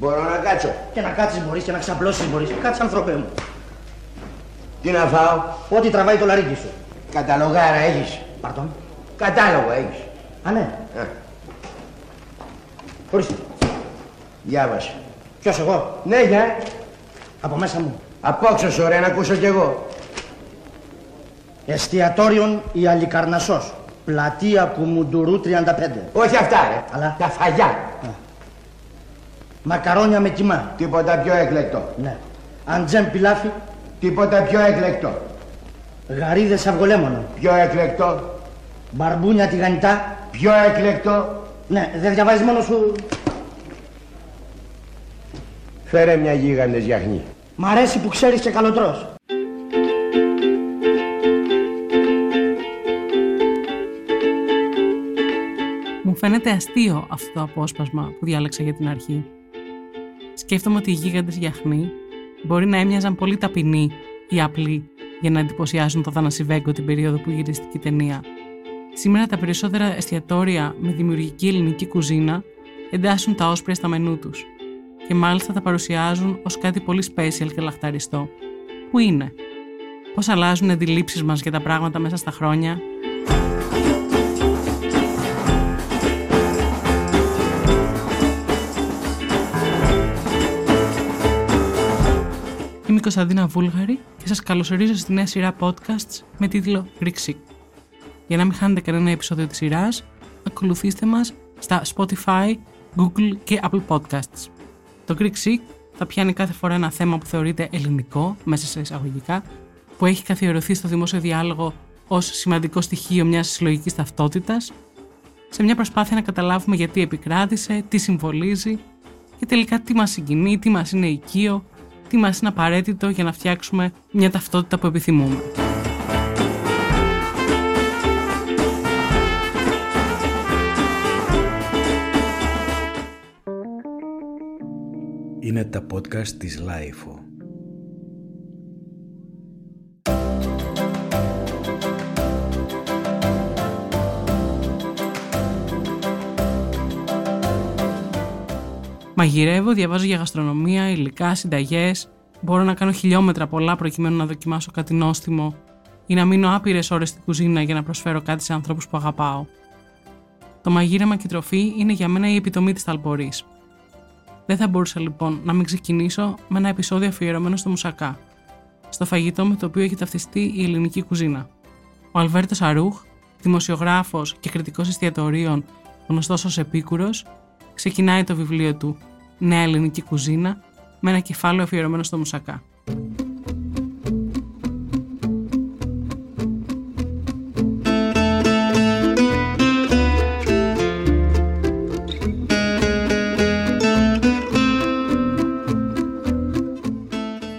Μπορώ να κάτσω. Και να κάτσεις μπορείς και να ξαπλώσεις μπορείς. Κάτσε άνθρωπέ μου. Τι να φάω; Ό,τι τραβάει το λαρίκι σου. Καταλογάρα έχεις. Παρτών. Κατάλογο έχεις. Α, ναι. Α, Ορίστε. διάβασε. Ποιος εγώ; Ναι, για. Από μέσα μου. Απόξω σου, ρε, να ακούσω κι εγώ. Εστιατόριον η Αλικαρνασσός. Πλατεία Κουμουντουρού 35. Όχι αυτά, ρε. Αλλά. Τα φαγιά. Μακαρόνια με κιμά. Τίποτα πιο έκλεκτο. Ναι. Αντζέμ πιλάφι. Τίποτα πιο έκλεκτο. Γαρίδες αυγολέμονο. Πιο έκλεκτο. Μπαρμπούνια τηγανιτά. Πιο έκλεκτο. Ναι, δεν διαβάζεις μόνος σου. Φέρε μια γίγαντες γιαχνή. Μ' αρέσει που ξέρεις και καλοτρός. Μου φαίνεται αστείο αυτό το απόσπασμα που διάλεξα για την αρχή. Σκέφτομαι ότι οι γίγαντες γιαχνοί μπορεί να έμοιαζαν πολύ ταπεινοί ή απλοί για να εντυπωσιάσουν το Θανασιβέγκο την περίοδο που γυρίστηκε η ταινία. Σήμερα τα περισσότερα εστιατόρια με δημιουργική ελληνική κουζίνα εντάσσουν τα όσπρια στα μενού τους και μάλιστα τα παρουσιάζουν ως κάτι πολύ special και λαχταριστό. Πού είναι; Πώς αλλάζουν οι αντιλήψεις μας για τα πράγματα μέσα στα χρόνια; Η Κωνσταντίνα Βούλγαρη και σας καλωσορίζω στη νέα σειρά podcasts με τίτλο Greek Sick. Για να μην χάνετε κανένα επεισόδιο της σειράς, ακολουθήστε μας στα Spotify, Google και Apple Podcasts. Το Greek Sick θα πιάνει κάθε φορά ένα θέμα που θεωρείται ελληνικό, μέσα σε εισαγωγικά, που έχει καθιερωθεί στο δημόσιο διάλογο ως σημαντικό στοιχείο μιας συλλογικής ταυτότητας, σε μια προσπάθεια να καταλάβουμε γιατί επικράτησε, τι συμβολίζει και τελικά τι μας συγκινεί, τι μας είναι οικείο τι μας είναι απαραίτητο για να φτιάξουμε μια ταυτότητα που επιθυμούμε. Είναι τα podcast της LIFO. Μαγειρεύω, διαβάζω για γαστρονομία, υλικά, συνταγές. Μπορώ να κάνω χιλιόμετρα πολλά προκειμένου να δοκιμάσω κάτι νόστιμο ή να μείνω άπειρες ώρες στην κουζίνα για να προσφέρω κάτι σε ανθρώπους που αγαπάω. Το μαγείρεμα και η τροφή είναι για μένα η επιτομή της ταλπορής. Δεν θα μπορούσα λοιπόν να μην ξεκινήσω με ένα επεισόδιο αφιερωμένο στο μουσακά, στο φαγητό με το οποίο έχει ταυτιστεί η ελληνική κουζίνα. Ο Αλβέρτο Αρούχ, δημοσιογράφος και κριτικός εστιατορίων, γνωστός ως Επίκουρος, ξεκινάει το βιβλίο του Νέα Ελληνική Κουζίνα με ένα κεφάλαιο αφιερωμένο στο μουσακά.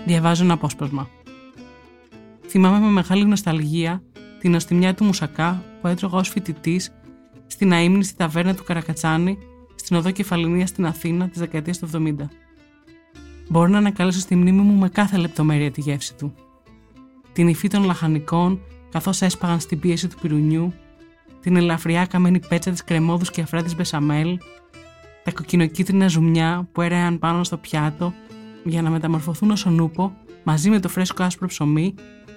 Διαβάζω ένα απόσπασμα. Θυμάμαι με μεγάλη νοσταλγία την οστιμιά του μουσακά που έτρωγα ως φοιτητής στην αείμνηστη ταβέρνα του Καρακατσάνη στην οδό Κεφαλινία στην Αθήνα της δεκαετίας του 70. Μπορώ να ανακαλέσω στη μνήμη μου με κάθε λεπτομέρεια τη γεύση του. Την υφή των λαχανικών καθώς έσπαγαν στην πίεση του πυρουνιού, την ελαφριά καμένη πέτσα της κρεμόδους και αφρά της μπεσαμέλ, τα κοκκινοκίτρινα ζουμιά που έρεαν πάνω στο πιάτο για να μεταμορφωθούν ως ονούπο μαζί με το φρέσκο άσπρο ψωμί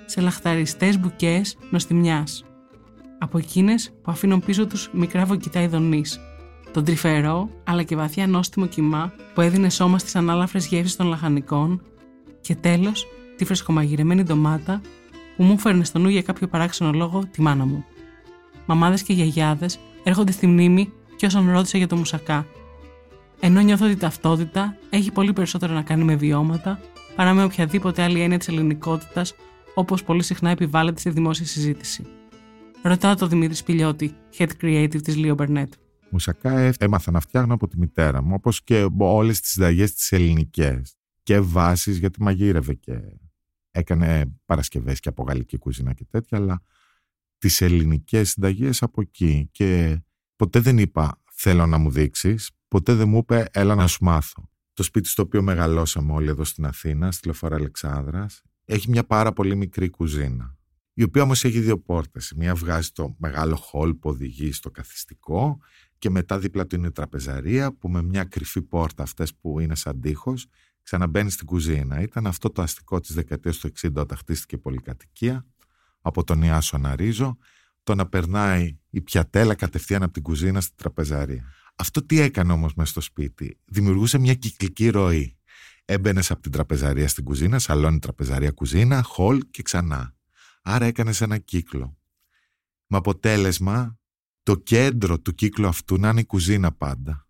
σε λαχταριστές μπουκές νοστιμιάς. Από εκείνες που αφήνουν πίσω τους μικρά βοκυτά ειδονής, τον τρυφερό αλλά και βαθιά νόστιμο κοιμά που έδινε σώμα στις ανάλαφρες γεύσεις των λαχανικών και τέλος τη φρεσκομαγειρεμένη ντομάτα που μου φέρνε στο νου για κάποιο παράξενο λόγο τη μάνα μου. Μαμάδες και γιαγιάδες έρχονται στη μνήμη και όσον ρώτησα για το μουσακά. Ενώ νιώθω ότι η ταυτότητα έχει πολύ περισσότερο να κάνει με βιώματα παρά με οποιαδήποτε άλλη έννοια της ελληνικότητας όπως πολύ συχνά επιβάλλεται στη δημόσια συζήτηση. Ρωτάω τον Δημήτρη Σπηλιώτη, head creative της Leo Burnett. Μουσακά έμαθα να φτιάχνω από τη μητέρα μου, όπως και όλες τις συνταγές τις ελληνικές. Και βάσεις γιατί μαγείρευε και έκανε παρασκευές και από γαλλική κουζίνα και τέτοια, αλλά τις ελληνικές συνταγές από εκεί. Και ποτέ δεν είπα θέλω να μου δείξεις, ποτέ δεν μου είπε έλα να σου μάθω. Το σπίτι στο οποίο μεγαλώσαμε όλοι εδώ στην Αθήνα, στη Λεωφόρα Αλεξάνδρας, έχει μια πάρα πολύ μικρή κουζίνα. Η οποία όμως έχει δύο πόρτες. Μία βγάζει το μεγάλο χολ που οδηγεί στο καθιστικό και μετά δίπλα του είναι η τραπεζαρία που με μια κρυφή πόρτα αυτές που είναι σαν τείχος ξαναμπαίνει στην κουζίνα. Ήταν αυτό το αστικό της δεκαετίας του 60 όταν χτίστηκε η πολυκατοικία από τον Ιάσο Ναρίζο το να περνάει η πιατέλα κατευθείαν από την κουζίνα στην τραπεζαρία. Αυτό τι έκανε όμως μέσα στο σπίτι; Δημιουργούσε μια κυκλική ροή. Έμπαινες από την τραπεζαρία στην κουζίνα, σαλόνι τραπεζαρία κουζίνα, χολ και ξανά. Άρα έκανες ένα κύκλο. Με αποτέλεσμα το κέντρο του κύκλου αυτού να είναι η κουζίνα πάντα.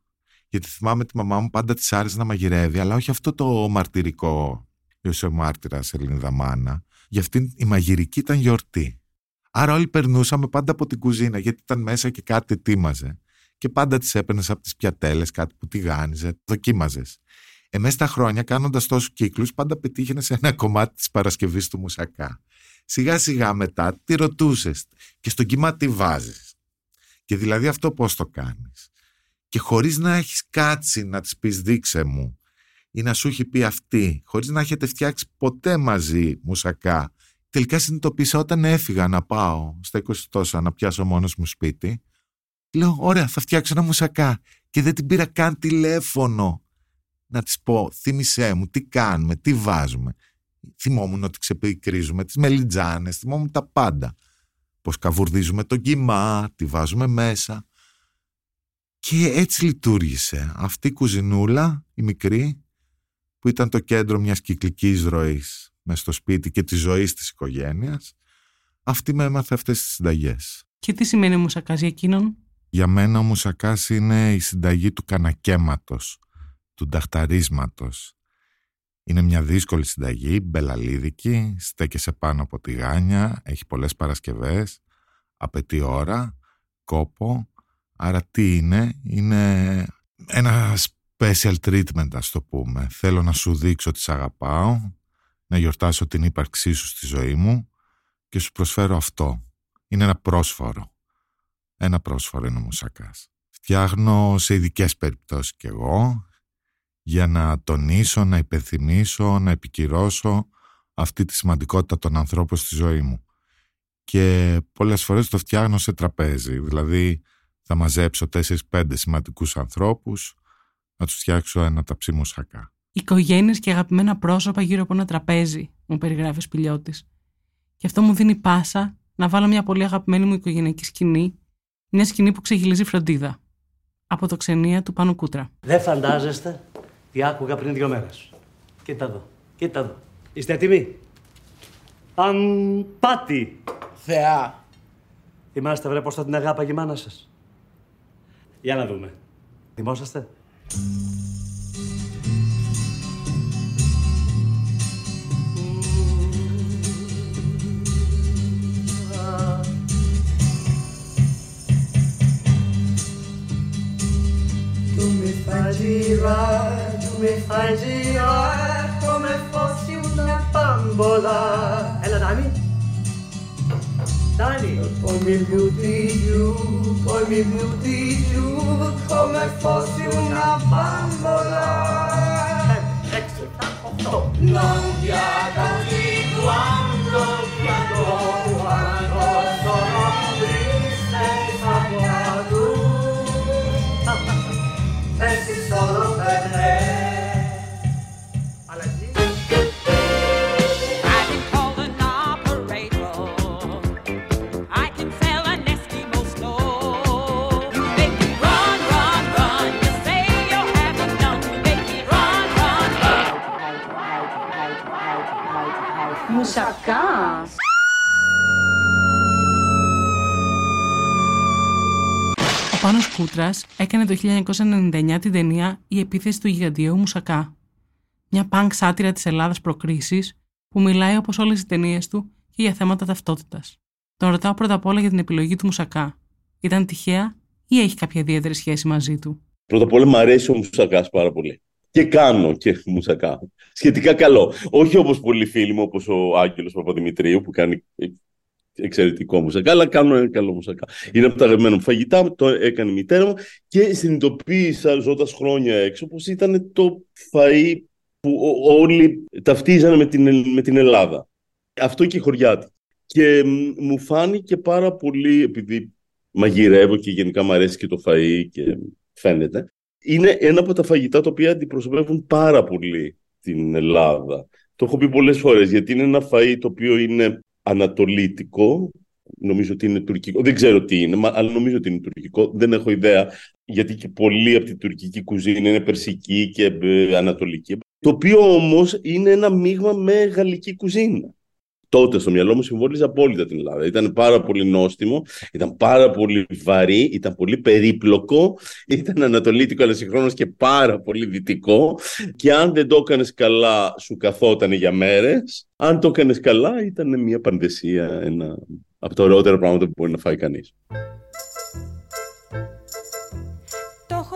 Γιατί θυμάμαι τη μαμά μου πάντα της άρεσε να μαγειρεύει, αλλά όχι αυτό το μαρτυρικό, είσαι μάρτυρα Ελληνίδα μάνα. Για αυτήν η μαγειρική ήταν γιορτή. Άρα όλοι περνούσαμε πάντα από την κουζίνα, γιατί ήταν μέσα και κάτι ετοίμαζε. Και πάντα τις έπαιρνες από τις πιατέλες, κάτι που τηγάνιζε, δοκίμαζες. Εμέ τα χρόνια, κάνοντας τόσους κύκλους, πάντα πετύχαινε σε ένα κομμάτι της Παρασκευής του Μουσακά. Σιγά σιγά μετά τη ρωτούσες και στο κύμα τι βάζεις. Και δηλαδή αυτό πώς το κάνεις; Και χωρίς να έχεις κάτσει να της πεις δείξε μου ή να σου έχει πει αυτή, χωρίς να έχετε φτιάξει ποτέ μαζί μουσακά, τελικά συνειδητοποίησα όταν έφυγα να πάω στα 20 τόσα να πιάσω μόνος μου σπίτι. Λέω, ωραία, θα φτιάξω ένα μουσακά. Και δεν την πήρα καν τηλέφωνο να της πω, θύμισέ μου, τι κάνουμε, τι βάζουμε. Θυμόμουν ότι ξεπικρίζουμε τις μελιτζάνες, θυμόμουν τα πάντα. Πώς καβουρδίζουμε το κύμα, τι βάζουμε μέσα. Και έτσι λειτουργήσε αυτή η κουζινούλα, η μικρή, που ήταν το κέντρο μιας κυκλικής ροής μες στο σπίτι και τη ζωή της οικογένειας, αυτή με έμαθε αυτές τις συνταγές. Και τι σημαίνει μουσακάς για εκείνον; Για μένα ο μουσακάς είναι η συνταγή του κανακέματος, του νταχταρίσματος. Είναι μια δύσκολη συνταγή, μπελαλίδικη, στέκεσαι πάνω από τη γάνια, έχει πολλές Παρασκευές, απαιτεί ώρα, κόπο. Άρα τι είναι, είναι ένα special treatment ας το πούμε. Θέλω να σου δείξω ότι σ' αγαπάω, να γιορτάσω την ύπαρξή σου στη ζωή μου και σου προσφέρω αυτό. Είναι ένα πρόσφορο. Ένα πρόσφορο είναι ο μουσακάς. Φτιάχνω σε ειδικές περιπτώσεις κι εγώ για να τονίσω, να υπενθυμίσω, να επικυρώσω αυτή τη σημαντικότητα των ανθρώπων στη ζωή μου. Και πολλές φορές το φτιάχνω σε τραπέζι. Δηλαδή θα μαζέψω 4-5 σημαντικούς ανθρώπους να τους φτιάξω ένα ταψί μουσακά. Οικογένειες και αγαπημένα πρόσωπα γύρω από ένα τραπέζι, μου περιγράφει ο Σπηλιώτης. Και αυτό μου δίνει πάσα να βάλω μια πολύ αγαπημένη μου οικογενειακή σκηνή, μια σκηνή που ξεχυλίζει φροντίδα. Από το ξενία του Πάνου Κούτρα. Δεν φαντάζεστε τι άκουγα πριν δύο μέρες. Κοίτα εδώ, κοίτα εδώ. Είστε έτοιμοι; Αμπάτι. Θεά. Θυμάστε βρε πώς θα την αγάπαγε η μάνα σας. Για να δούμε. Θυμόσαστε; Tu mi fai girare, tu mi fai girare come fossi una bambola. E la Dani? Dani! Poi mi butti giù, poi mi butti giù come fossi una bambola. Eh, ecco. Non piatta quando quanto piango. Ο Πάνος Κούτρας έκανε το 1999 την ταινία «Η επίθεση του γιγαντιαίου Μουσακά». Μια πανκ σάτυρα της Ελλάδας προκρίσης που μιλάει όπως όλες οι ταινίες του και για θέματα ταυτότητας. Τον ρωτάω πρώτα απ' όλα για την επιλογή του Μουσακά. Ήταν τυχαία ή έχει κάποια ιδιαίτερη σχέση μαζί του; Πρώτα απ' όλα μου αρέσει ο μουσακάς πάρα πολύ. Και κάνω και μουσακά. Σχετικά καλό. Όχι όπως πολλοί φίλοι μου, όπως ο Άγγελος Παπαδημητρίου που κάνει εξαιρετικό μουσακά, αλλά κάνω ένα καλό μουσακά. Είναι από τα αγαπημένα μου φαγητά, το έκανε η μητέρα μου και συνειδητοποίησα ζώντας χρόνια έξω πως ήταν το φαΐ που ό- όλοι ταυτίζανε με την, με την Ελλάδα. Αυτό και η χωριά της. Και μ, μου φάνηκε πάρα πολύ, επειδή μαγειρεύω και γενικά μου αρέσει και το φαΐ και φαίνεται. Είναι ένα από τα φαγητά τα οποία αντιπροσωπεύουν πάρα πολύ την Ελλάδα. Το έχω πει πολλές φορές, γιατί είναι ένα φαΐ το οποίο είναι ανατολίτικο, νομίζω ότι είναι τουρκικό, δεν ξέρω τι είναι, μα- αλλά νομίζω ότι είναι τουρκικό, δεν έχω ιδέα, γιατί και πολλή από την τουρκική κουζίνα είναι περσική και ε, ανατολική, το οποίο όμως είναι ένα μείγμα με γαλλική κουζίνα. Τότε στο μυαλό μου συμβόλιζε απόλυτα την Ελλάδα. Ήταν πάρα πολύ νόστιμο, ήταν πάρα πολύ βαρύ, ήταν πολύ περίπλοκο, ήταν ανατολίτικο αλλά συγχρόνως και πάρα πολύ δυτικό και αν δεν το έκανες καλά σου καθόταν για μέρες, αν το έκανες καλά ήταν μια παντεσία, ένα από τα ωραιότερα πράγματα που μπορεί να φάει κανείς.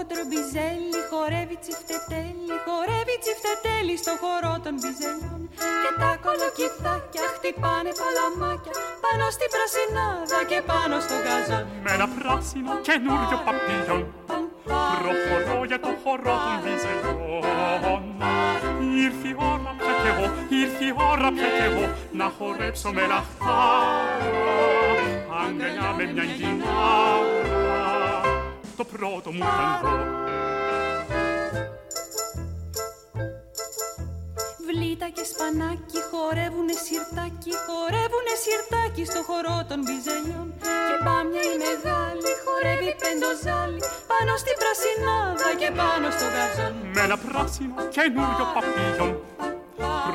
Το χοντρομπιζέλι χορεύει τσιφτετέλι, χορεύει τσιφτετέλι στο χορό των μπιζελιών. Και τα κολοκυθάκια χτυπάνε παλαμάκια πάνω στην πρασινάδα και πάνω στο γαζόν. Με ένα πράσινο καινούριο παπίλιον Προχωρώ για το χορό των βυζελιών Ήρθε η ώρα πια κι εγώ, ήρθε η ώρα πια κι εγώ Να χορέψω με λαχτάρα Αγκαλιά με μια γυνάρα Το πρώτο μου ταγκό Βλήτα και σπανάκι χορεύουνε σιρτάκι, χορεύουνε σιρτάκι στο χορό των μπιζελιών. Και πάμια η μεγάλη χορεύει πεντοζάλι πάνω στην πρασινάδα και πάνω στο γαζόν. Με ένα πράσινο καινούριο παπίλιον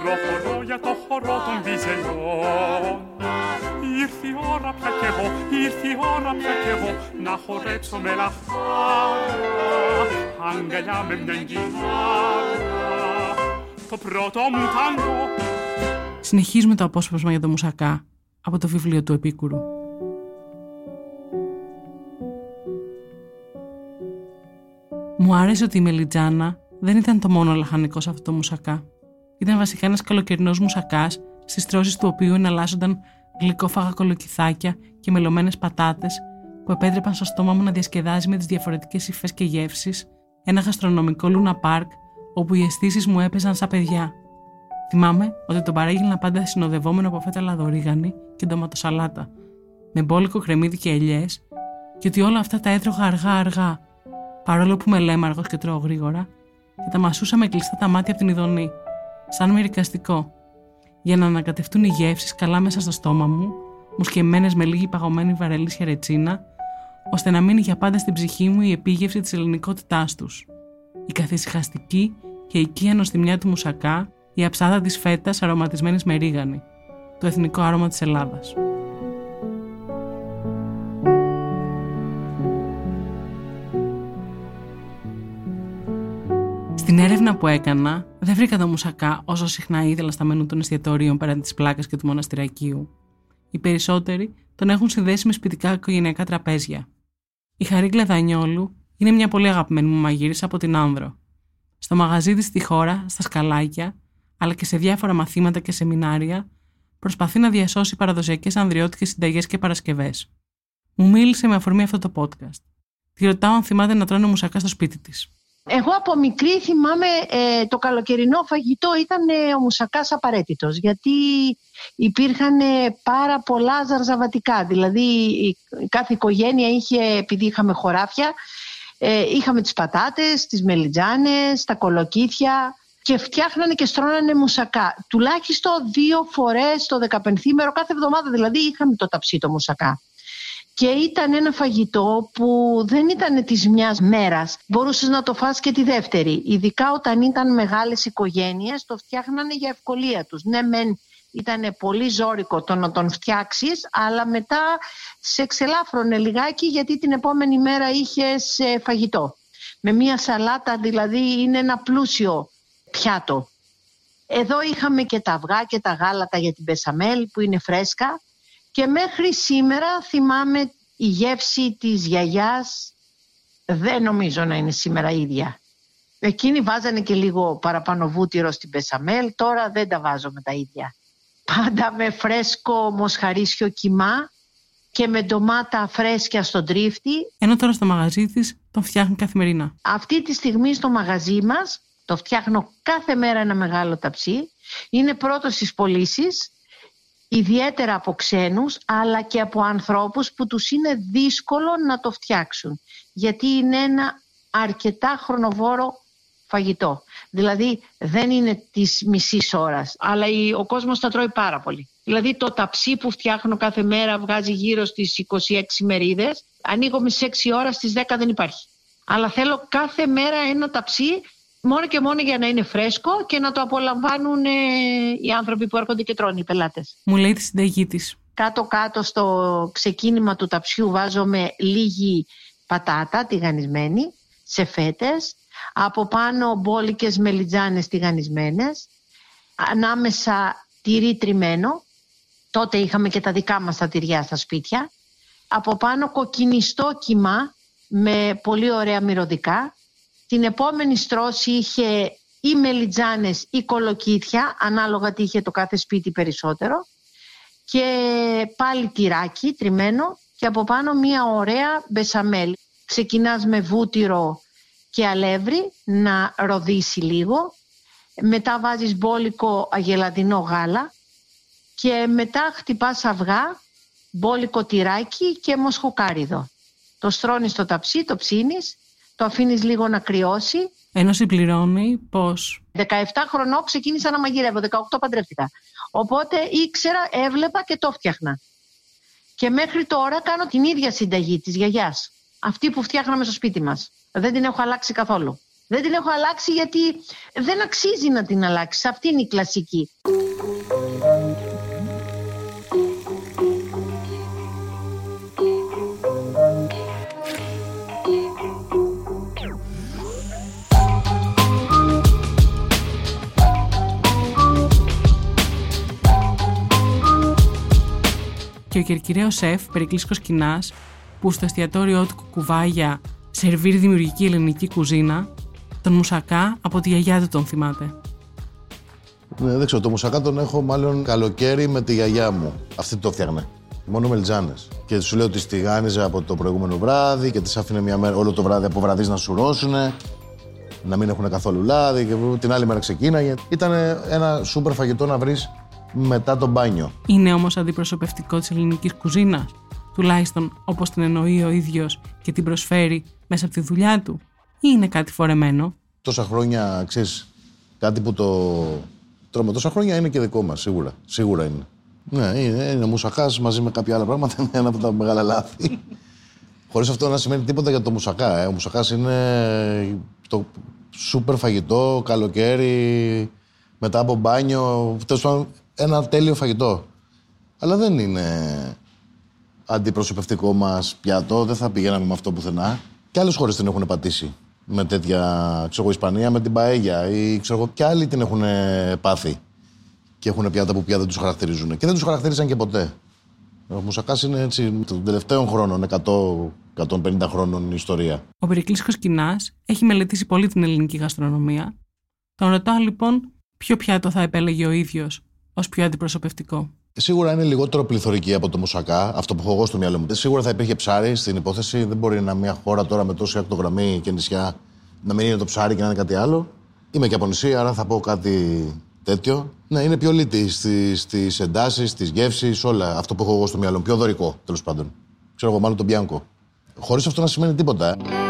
Προχωρώ για το χορό των βυζελιών Ήρθε η ώρα πια κι εγώ, ήρθε η ώρα πια κι εγώ Να χορέψω με λαχτάρα Αγκαλιά με μια γυνάρα Το πρώτο μου τάγκο Συνεχίζουμε το απόσπασμα για το μουσακά από το βιβλίο του Επίκουρου. Μου άρεσε ότι η Μελιτζάνα δεν ήταν το μόνο λαχανικό σε αυτό το μουσακά. Ήταν βασικά ένας καλοκαιρινός μουσακάς, στις τρώσεις του οποίου εναλλάσσονταν γλυκόφαγα κολοκυθάκια και μελωμένες πατάτες που επέτρεπαν στο στόμα μου να διασκεδάζει με τις διαφορετικές υφές και γεύσεις ένα γαστρονομικό Λούνα Πάρκ όπου οι αισθήσεις μου έπαιζαν σαν παιδιά. Θυμάμαι ότι τον παρέγγειλνα πάντα συνοδευόμενο από φέτα λαδορίγανη και ντοματοσαλάτα, με μπόλικο κρεμμύδι και ελιές, και ότι όλα αυτά τα έτρωγα αργά-αργά, παρόλο που είμαι λέμαργος και τρώω γρήγορα, και τα μασούσα με κλειστά τα μάτια από την ειδονή, σαν μυρικαστικό, για να ανακατευτούν οι γεύσεις καλά μέσα στο στόμα μου, μουσκεμένες με λίγη παγωμένη βαρελή ρετσίνα, ώστε να μείνει για πάντα στην ψυχή μου η επίγευση της ελληνικότητάς τους. Η καθησυχαστική και οικία νοστιμιά του μουσακά, η αψάδα της φέτας αρωματισμένης με ρίγανη, το εθνικό άρωμα της Ελλάδας. Στην έρευνα που έκανα, δεν βρήκα το μουσακά όσο συχνά ήθελα στα μενού των εστιατορίων πέραν της πλάκας και του μοναστηρακίου. Οι περισσότεροι τον έχουν συνδέσει με σπιτικά οικογενειακά τραπέζια. Η Χαρίκλα Δανιόλου είναι μια πολύ αγαπημένη μου μαγείρισα από την Άνδρο. Στο μαγαζί της στη χώρα, στα σκαλάκια, αλλά και σε διάφορα μαθήματα και σεμινάρια, προσπαθεί να διασώσει παραδοσιακές ανδριώτικες συνταγές και Παρασκευές. Μου μίλησε με αφορμή αυτό το podcast. Τη ρωτάω αν θυμάται να τρώνε μουσακά στο σπίτι της. Εγώ από μικρή θυμάμαι ε, το καλοκαιρινό φαγητό ήταν ε, ο μουσακάς απαραίτητος γιατί υπήρχαν ε, πάρα πολλά ζαρζαβατικά. Δηλαδή η, η κάθε οικογένεια είχε, επειδή είχαμε χωράφια, ε, είχαμε τις πατάτες, τις μελιτζάνες, τα κολοκύθια και φτιάχνανε και στρώνανε μουσακά. Τουλάχιστον δύο φορές το 15 μέρο κάθε εβδομάδα δηλαδή είχαμε το ταψί το μουσακά. Και ήταν ένα φαγητό που δεν ήταν της μιας μέρας. Μπορούσες να το φας και τη δεύτερη. Ειδικά όταν ήταν μεγάλες οικογένειες το φτιάχνανε για ευκολία τους. Ναι μεν ήταν πολύ ζώρικο το να τον φτιάξεις αλλά μετά σε εξελάφρωνε λιγάκι γιατί την επόμενη μέρα είχες ε, φαγητό. Με μια σαλάτα δηλαδή είναι ένα πλούσιο πιάτο. Εδώ είχαμε και τα αυγά και τα γάλατα για την πεσαμέλ που είναι φρέσκα και μέχρι σήμερα θυμάμαι η γεύση της γιαγιάς δεν νομίζω να είναι σήμερα ίδια. Εκείνοι βάζανε και λίγο παραπάνω βούτυρο στην πεσαμέλ, τώρα δεν τα βάζω με τα ίδια. Πάντα με φρέσκο μοσχαρίσιο κιμά και με ντομάτα φρέσκια στον τρίφτη. Ενώ τώρα στο μαγαζί της τον φτιάχνει καθημερινά. Αυτή τη στιγμή στο μαγαζί μας το φτιάχνω κάθε μέρα ένα μεγάλο ταψί. Είναι πρώτος στις πωλήσεις ιδιαίτερα από ξένους αλλά και από ανθρώπους που τους είναι δύσκολο να το φτιάξουν γιατί είναι ένα αρκετά χρονοβόρο φαγητό. Δηλαδή δεν είναι της μισής ώρας αλλά η- ο κόσμος τα τρώει πάρα πολύ. Δηλαδή το ταψί που φτιάχνω κάθε μέρα βγάζει γύρω στις 26 μερίδες ανοίγω στις 6 ώρα στις 10 δεν υπάρχει. Αλλά θέλω κάθε μέρα ένα ταψί μόνο και μόνο για να είναι φρέσκο και να το απολαμβάνουν ε, οι άνθρωποι που έρχονται και τρώνε οι πελάτες. Μου λέει τη συνταγή της. Κάτω-κάτω στο ξεκίνημα του ταψιού βάζουμε λίγη πατάτα τηγανισμένη σε φέτες. Από πάνω μπόλικες μελιτζάνες τηγανισμένες. Ανάμεσα τυρί τριμμένο. Τότε είχαμε και τα δικά μας τα τυριά στα σπίτια. Από πάνω κοκκινιστό κιμά με πολύ ωραία μυρωδικά. Την επόμενη στρώση είχε ή μελιτζάνες ή κολοκύθια, ανάλογα τι είχε το κάθε σπίτι περισσότερο και πάλι τυράκι τριμμένο και από πάνω μία ωραία μπεσαμέλ. Ξεκινάς με βούτυρο και αλεύρι να ροδίσει λίγο. Μετά βάζεις μπόλικο αγελαδινό γάλα και μετά χτυπάς αυγά, μπόλικο τυράκι και μοσχοκάριδο. Το στρώνεις στο ταψί, το ψήνεις, το αφήνεις λίγο να κρυώσει Ενώ συμπληρώνει πω 17 χρονών ξεκίνησα να μαγειρεύω, 18 παντρεύτηκα. Οπότε ήξερα, έβλεπα και το φτιάχνα. Και μέχρι τώρα κάνω την ίδια συνταγή της γιαγιάς. Αυτή που φτιάχναμε στο σπίτι μας. Δεν την έχω αλλάξει καθόλου. Δεν την έχω αλλάξει γιατί δεν αξίζει να την αλλάξεις. Αυτή είναι η κλασική. Και ο κερκυραίο σεφ Περικλής Κοινά, που στο εστιατόριό του Κουκουβάγια σερβίρει δημιουργική ελληνική κουζίνα, τον μουσακά από τη γιαγιά του τον θυμάται. Ναι, δεν ξέρω. Το μουσακά τον έχω μάλλον καλοκαίρι με τη γιαγιά μου. Αυτή το φτιάχνε. Μόνο μελτζάνες. Και σου λέω ότι τη τηγάνιζε από το προηγούμενο βράδυ και της άφηνε μια μέρα, όλο το βράδυ από βραδύς να σουρώσουνε. Να μην έχουν καθόλου λάδι και την άλλη μέρα ξεκίναγε. Ήταν ένα σούπερ φαγητό να βρεις μετά το μπάνιο. Είναι όμως αντιπροσωπευτικό της ελληνικής κουζίνας, τουλάχιστον όπως την εννοεί ο ίδιος και την προσφέρει μέσα από τη δουλειά του, ή είναι κάτι φορεμένο; Τόσα χρόνια, ξέρεις, κάτι που το τρώμε τόσα χρόνια είναι και δικό μας, σίγουρα. Σίγουρα είναι. Ναι, είναι, είναι μουσακάς μαζί με κάποια άλλα πράγματα, είναι ένα από τα μεγάλα λάθη. Χωρίς αυτό να σημαίνει τίποτα για το μουσακά. Ε. Ο μουσακάς είναι το σούπερ φαγητό, καλοκαίρι, μετά από μπάνιο. Τέλος πάντων, ένα τέλειο φαγητό. Αλλά δεν είναι αντιπροσωπευτικό μας πιάτο, δεν θα πηγαίναμε με αυτό πουθενά. Και άλλες χώρες την έχουν πατήσει με τέτοια, ξέρω εγώ, Ισπανία με την Παέγια ή ξέρω εγώ, και άλλοι την έχουν πάθει. Και έχουν πιάτα που πια δεν τους χαρακτηρίζουν. Και δεν τους χαρακτηρίζαν και ποτέ. Ο Μουσακάς είναι έτσι των τελευταίων χρόνων, 100-150 χρόνων ιστορία. Ο Περικλής Κοσκινάς έχει μελετήσει πολύ την ελληνική γαστρονομία. Τον ρωτάω λοιπόν ποιο πιάτο θα επέλεγε ο ίδιος ως πιο αντιπροσωπευτικό. Σίγουρα είναι λιγότερο πληθωρική από το μουσακά, αυτό που έχω εγώ στο μυαλό μου. Σίγουρα θα υπήρχε ψάρι στην υπόθεση. Δεν μπορεί να μια χώρα τώρα με τόση ακτογραμμή και νησιά να μην είναι το ψάρι και να είναι κάτι άλλο. Είμαι και από νησί, άρα θα πω κάτι τέτοιο. Ναι, είναι πιο λίτη στις εντάσεις, στις γεύσεις, όλα. Αυτό που έχω εγώ στο μυαλό μου. Πιο δωρικό, τέλος πάντων. Ξέρω εγώ, μάλλον τον Πιάνκο. Χωρίς αυτό να σημαίνει τίποτα. Ε.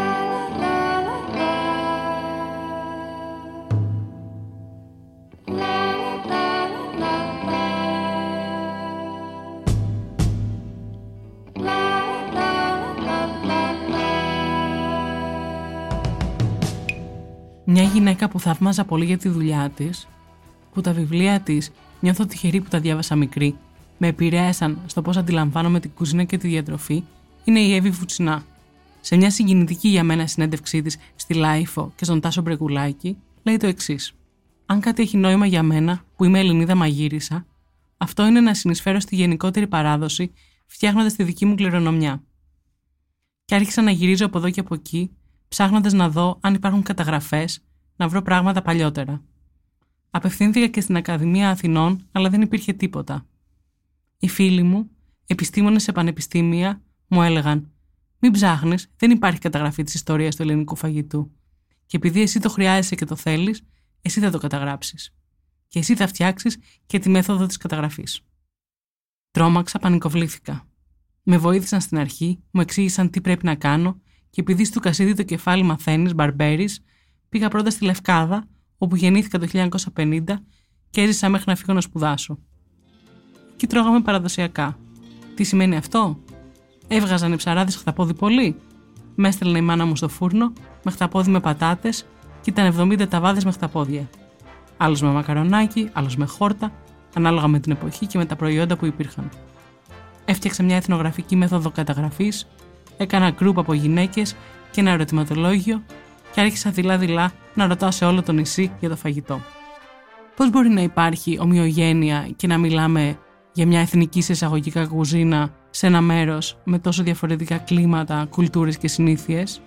γυναίκα που θαύμαζα πολύ για τη δουλειά της, που τα βιβλία της νιώθω τυχερή που τα διάβασα μικρή, με επηρέασαν στο πώς αντιλαμβάνομαι την κουζίνα και τη διατροφή, είναι η Εύη Βουτσινά. Σε μια συγκινητική για μένα συνέντευξή της στη LIFO και στον Τάσο Μπρεκουλάκη, λέει το εξής. Αν κάτι έχει νόημα για μένα, που είμαι Ελληνίδα μαγείρισσα, αυτό είναι να συνεισφέρω στη γενικότερη παράδοση, φτιάχνοντας τη δική μου κληρονομιά. Και άρχισα να γυρίζω από εδώ και από εκεί, ψάχνοντας να δω αν υπάρχουν καταγραφές, να βρω πράγματα παλιότερα. Απευθύνθηκα και στην Ακαδημία Αθηνών, αλλά δεν υπήρχε τίποτα. Οι φίλοι μου, επιστήμονες σε πανεπιστήμια, μου έλεγαν: Μην ψάχνεις, δεν υπάρχει καταγραφή της ιστορίας του ελληνικού φαγητού. Και επειδή εσύ το χρειάζεσαι και το θέλεις, εσύ θα το καταγράψεις. Και εσύ θα φτιάξεις και τη μέθοδο της καταγραφής. Τρόμαξα, πανικοβλήθηκα. Με βοήθησαν στην αρχή, μου εξήγησαν τι πρέπει να κάνω και επειδή στο Κασίδι το κεφάλι μαθαίνεις, Μπαρμπέρι, πήγα πρώτα στη Λευκάδα, όπου γεννήθηκα το 1950 και έζησα μέχρι να φύγω να σπουδάσω. Εκεί τρώγαμε παραδοσιακά. Τι σημαίνει αυτό; Έβγαζαν οι ψαράδε χταπόδι πολύ. Με έστελνε η μάνα μου στο φούρνο με χταπόδι με πατάτες και ήταν 70 ταβάδες με χταπόδια. Άλλος με μακαρονάκι, άλλος με χόρτα, ανάλογα με την εποχή και με τα προϊόντα που υπήρχαν. Έφτιαξα μια εθνογραφική μέθοδο καταγραφής, έκανα γκρουπ από γυναίκες και ένα ερωτηματολόγιο και άρχισα δειλά-δειλά να ρωτάω σε όλο το νησί για το φαγητό. Πώς μπορεί να υπάρχει ομοιογένεια και να μιλάμε για μια εθνική σε εισαγωγικά κουζίνα σε ένα μέρος με τόσο διαφορετικά κλίματα, κουλτούρες και συνήθειες;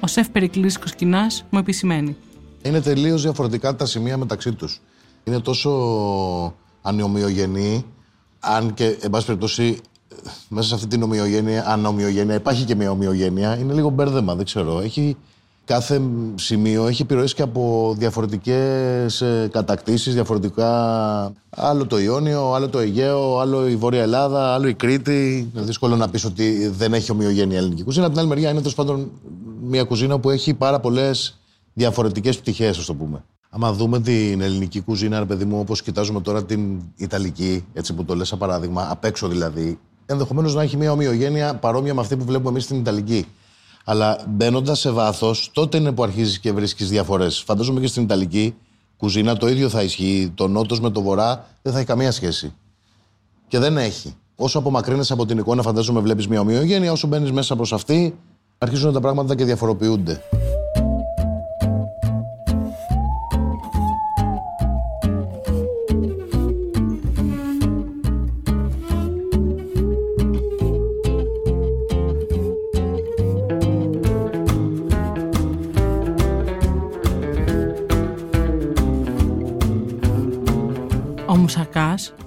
Ο σεφ Περικλής Κοσκινάς μου επισημαίνει. Είναι τελείως διαφορετικά τα σημεία μεταξύ τους. Είναι τόσο ανομοιογενή, αν και, εν πάση περιπτώσει, μέσα σε αυτή την ομοιογένεια, ανομοιογένεια, υπάρχει και μια ομοιογένεια, είναι λίγο μπέρδεμα, δεν ξέρω. Έχει, κάθε σημείο έχει επιρροές και από διαφορετικές ε, κατακτήσεις, διαφορετικά... Άλλο το Ιόνιο, άλλο το Αιγαίο, άλλο η Βόρεια Ελλάδα, άλλο η Κρήτη. Είναι δύσκολο να πεις ότι δεν έχει ομοιογένεια η ελληνική κουζίνα. Από την άλλη μεριά είναι τέλος πάντων μια κουζίνα που έχει πάρα πολλές διαφορετικές πτυχές, ας το πούμε. Άμα δούμε την ελληνική κουζίνα, ρε παιδί μου, όπως κοιτάζουμε τώρα την Ιταλική, έτσι που το λες σαν παράδειγμα, απ' έξω δηλαδή, ενδεχομένως να έχει μια ομοιογένεια παρόμοια με αυτή που βλέπουμε εμείς στην Ιταλική. Αλλά μπαίνοντας σε βάθος, τότε είναι που αρχίζεις και βρίσκεις διαφορές. Φαντάζομαι και στην Ιταλική κουζίνα το ίδιο θα ισχύει. Το νότος με το βορρά δεν θα έχει καμία σχέση. Και δεν έχει. Όσο απομακρύνεσαι από την εικόνα, φαντάζομαι βλέπεις μια ομοιογένεια. Όσο μπαίνεις μέσα προς αυτή, αρχίζουν τα πράγματα και διαφοροποιούνται.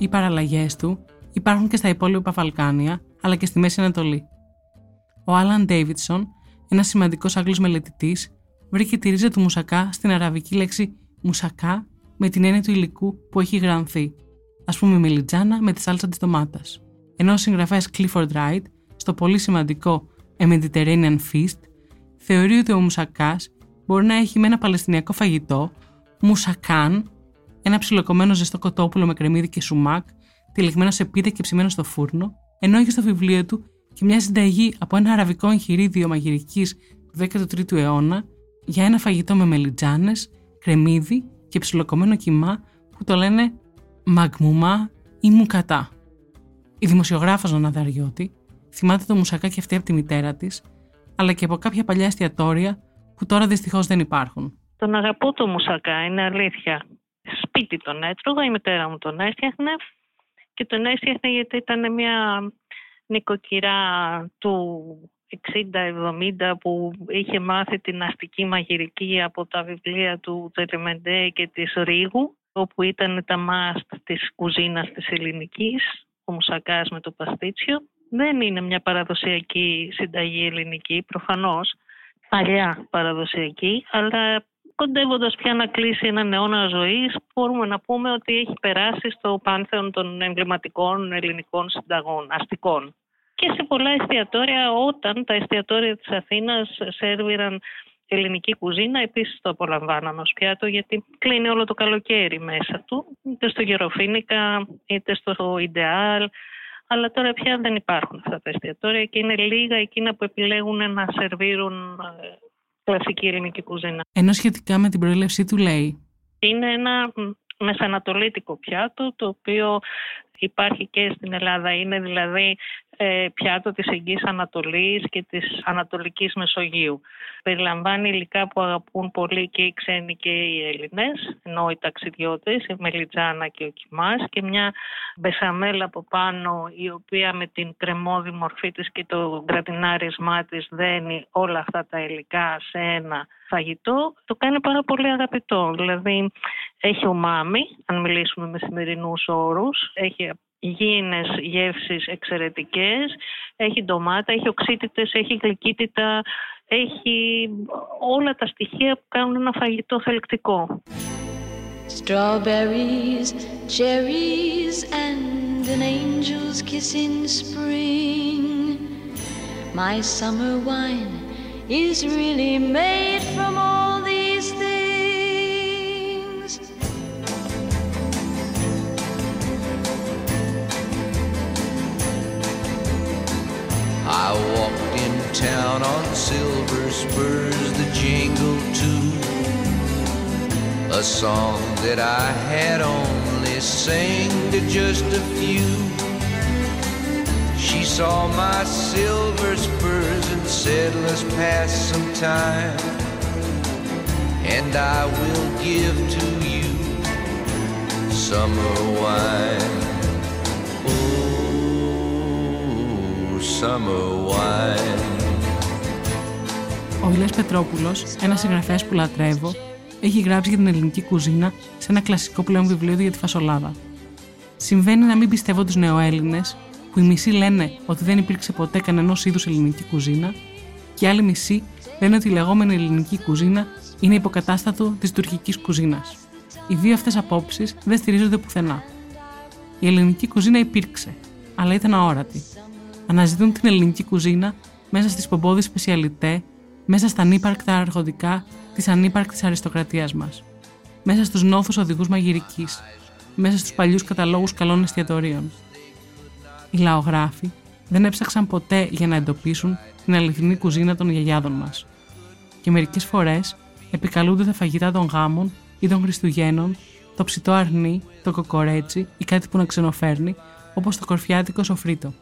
Μουσακά, οι παραλλαγές του, υπάρχουν και στα υπόλοιπα Βαλκάνια, αλλά και στη Μέση Ανατολή. Ο Άλαν Ντέιβιτσον, ένας σημαντικός Άγγλος μελετητής, βρήκε τη ρίζα του μουσακά στην αραβική λέξη μουσακά με την έννοια του υλικού που έχει γρανθεί, ας πούμε μελιτζάνα με τη σάλτσα της ντομάτας. Ενώ ο συγγραφέας Clifford Wright, στο πολύ σημαντικό A Mediterranean Feast, θεωρεί ότι ο μουσακάς μπορεί να έχει με ένα παλαιστινιακό φαγητό, μουσακάν, ένα ψιλοκομμένο ζεστό κοτόπουλο με κρεμμύδι και σουμάκ, τυλιγμένο σε πίτα και ψημένο στο φούρνο, ενώ έχει στο βιβλίο του και μια συνταγή από ένα αραβικό εγχειρίδιο μαγειρικής του 13ου αιώνα για ένα φαγητό με μελιτζάνες, κρεμμύδι και ψιλοκομμένο κιμά που το λένε μαγμουμά ή μουκατά. Η δημοσιογράφος Ναναδαριώτη θυμάται το μουσακά και αυτή από τη μητέρα της, αλλά και από κάποια παλιά εστιατόρια που τώρα δυστυχώς δεν υπάρχουν. Τον αγαπώ το μουσακά, είναι αλήθεια. Σπίτι τον έτρωγα, η μητέρα μου τον έφτιαχνε και τον έφτιαχνε γιατί ήταν μια νοικοκυρά του 60-70 που είχε μάθει την αστική μαγειρική από τα βιβλία του Τερεμεντέ και της Ρίγου όπου ήταν τα μάστ της κουζίνας της ελληνικής, ο μουσακάς με το παστίτσιο. Δεν είναι μια παραδοσιακή συνταγή ελληνική, προφανώς, παλιά παραδοσιακή, αλλά κοντεύοντας πια να κλείσει έναν αιώνα ζωής, μπορούμε να πούμε ότι έχει περάσει στο πάνθεον των εμβληματικών ελληνικών συνταγών, αστικών. Και σε πολλά εστιατόρια, όταν τα εστιατόρια της Αθήνας σερβίραν ελληνική κουζίνα, επίσης το απολαμβάναμε ως πιάτο, γιατί κλείνει όλο το καλοκαίρι μέσα του, είτε στο Γεροφίνικα, είτε στο Ιντεάλ, αλλά τώρα πια δεν υπάρχουν αυτά τα εστιατόρια και είναι λίγα εκείνα που επιλέγουν να σερβίρουν ε, κλασική ελληνική κουζίνα. Ενώ σχετικά με την προέλευσή του λέει Είναι ένα μ, μεσανατολίτικο πιάτο το οποίο υπάρχει και στην Ελλάδα. Είναι δηλαδή ε, πιάτο της Εγγύης Ανατολής και της Ανατολικής Μεσογείου. Περιλαμβάνει υλικά που αγαπούν πολύ και οι ξένοι και οι Έλληνες, ενώ οι ταξιδιώτες, η μελιτζάνα και ο κιμάς και μια μπεσαμέλα από πάνω η οποία με την κρεμόδη μορφή της και το γκρατινάρισμά της δένει όλα αυτά τα υλικά σε ένα φαγητό, το κάνει πάρα πολύ αγαπητό. Δηλαδή έχει ομάμι, αν μιλήσουμε με σημερινούς όρους, έχει υγιεινές γεύσεις εξαιρετικές, έχει ντομάτα, έχει οξύτητες, έχει γλυκύτητα, έχει όλα τα στοιχεία που κάνουν ένα φαγητό θελκτικό. Strawberries, cherries, and an angel's kiss in spring. My summer wine is really made from all I walked in town on silver spurs that jingle too. A song that I had only sang to just a few. She saw my silver spurs and said, Let's pass some time. And I will give to you summer wine. Summer wine. Ο Ηλίας Πετρόπουλος, ένας συγγραφέας που λατρεύω, έχει γράψει για την ελληνική κουζίνα σε ένα κλασικό πλέον βιβλίο του για τη φασολάδα. Συμβαίνει να μην πιστεύω τους νεοέλληνες, που οι μισοί λένε ότι δεν υπήρξε ποτέ κανένας είδους ελληνική κουζίνα, και οι άλλοι μισοί λένε ότι η λεγόμενη ελληνική κουζίνα είναι υποκατάστατο της τουρκικής κουζίνας. Οι δύο αυτές απόψεις δεν στηρίζονται πουθενά. Η ελληνική κουζίνα υπήρξε, αλλά ήταν αόρατη. Αναζητούν την ελληνική κουζίνα μέσα στις πομπόδες σπεσιαλιτέ, μέσα στα ανύπαρκτα αρχοντικά της ανύπαρκτης αριστοκρατίας μας. Μέσα στους νόθου οδηγούς μαγειρικής, μέσα στους παλιούς καταλόγους καλών εστιατορίων. Οι λαογράφοι δεν έψαξαν ποτέ για να εντοπίσουν την αληθινή κουζίνα των γιαγιάδων μας. Και μερικές φορές επικαλούνται τα φαγητά των γάμων ή των Χριστουγέννων, το ψητό αρνί, το κοκορέτσι ή κάτι που να ξενοφέρνει, όπως το κορφιάτικο σοφρίτο.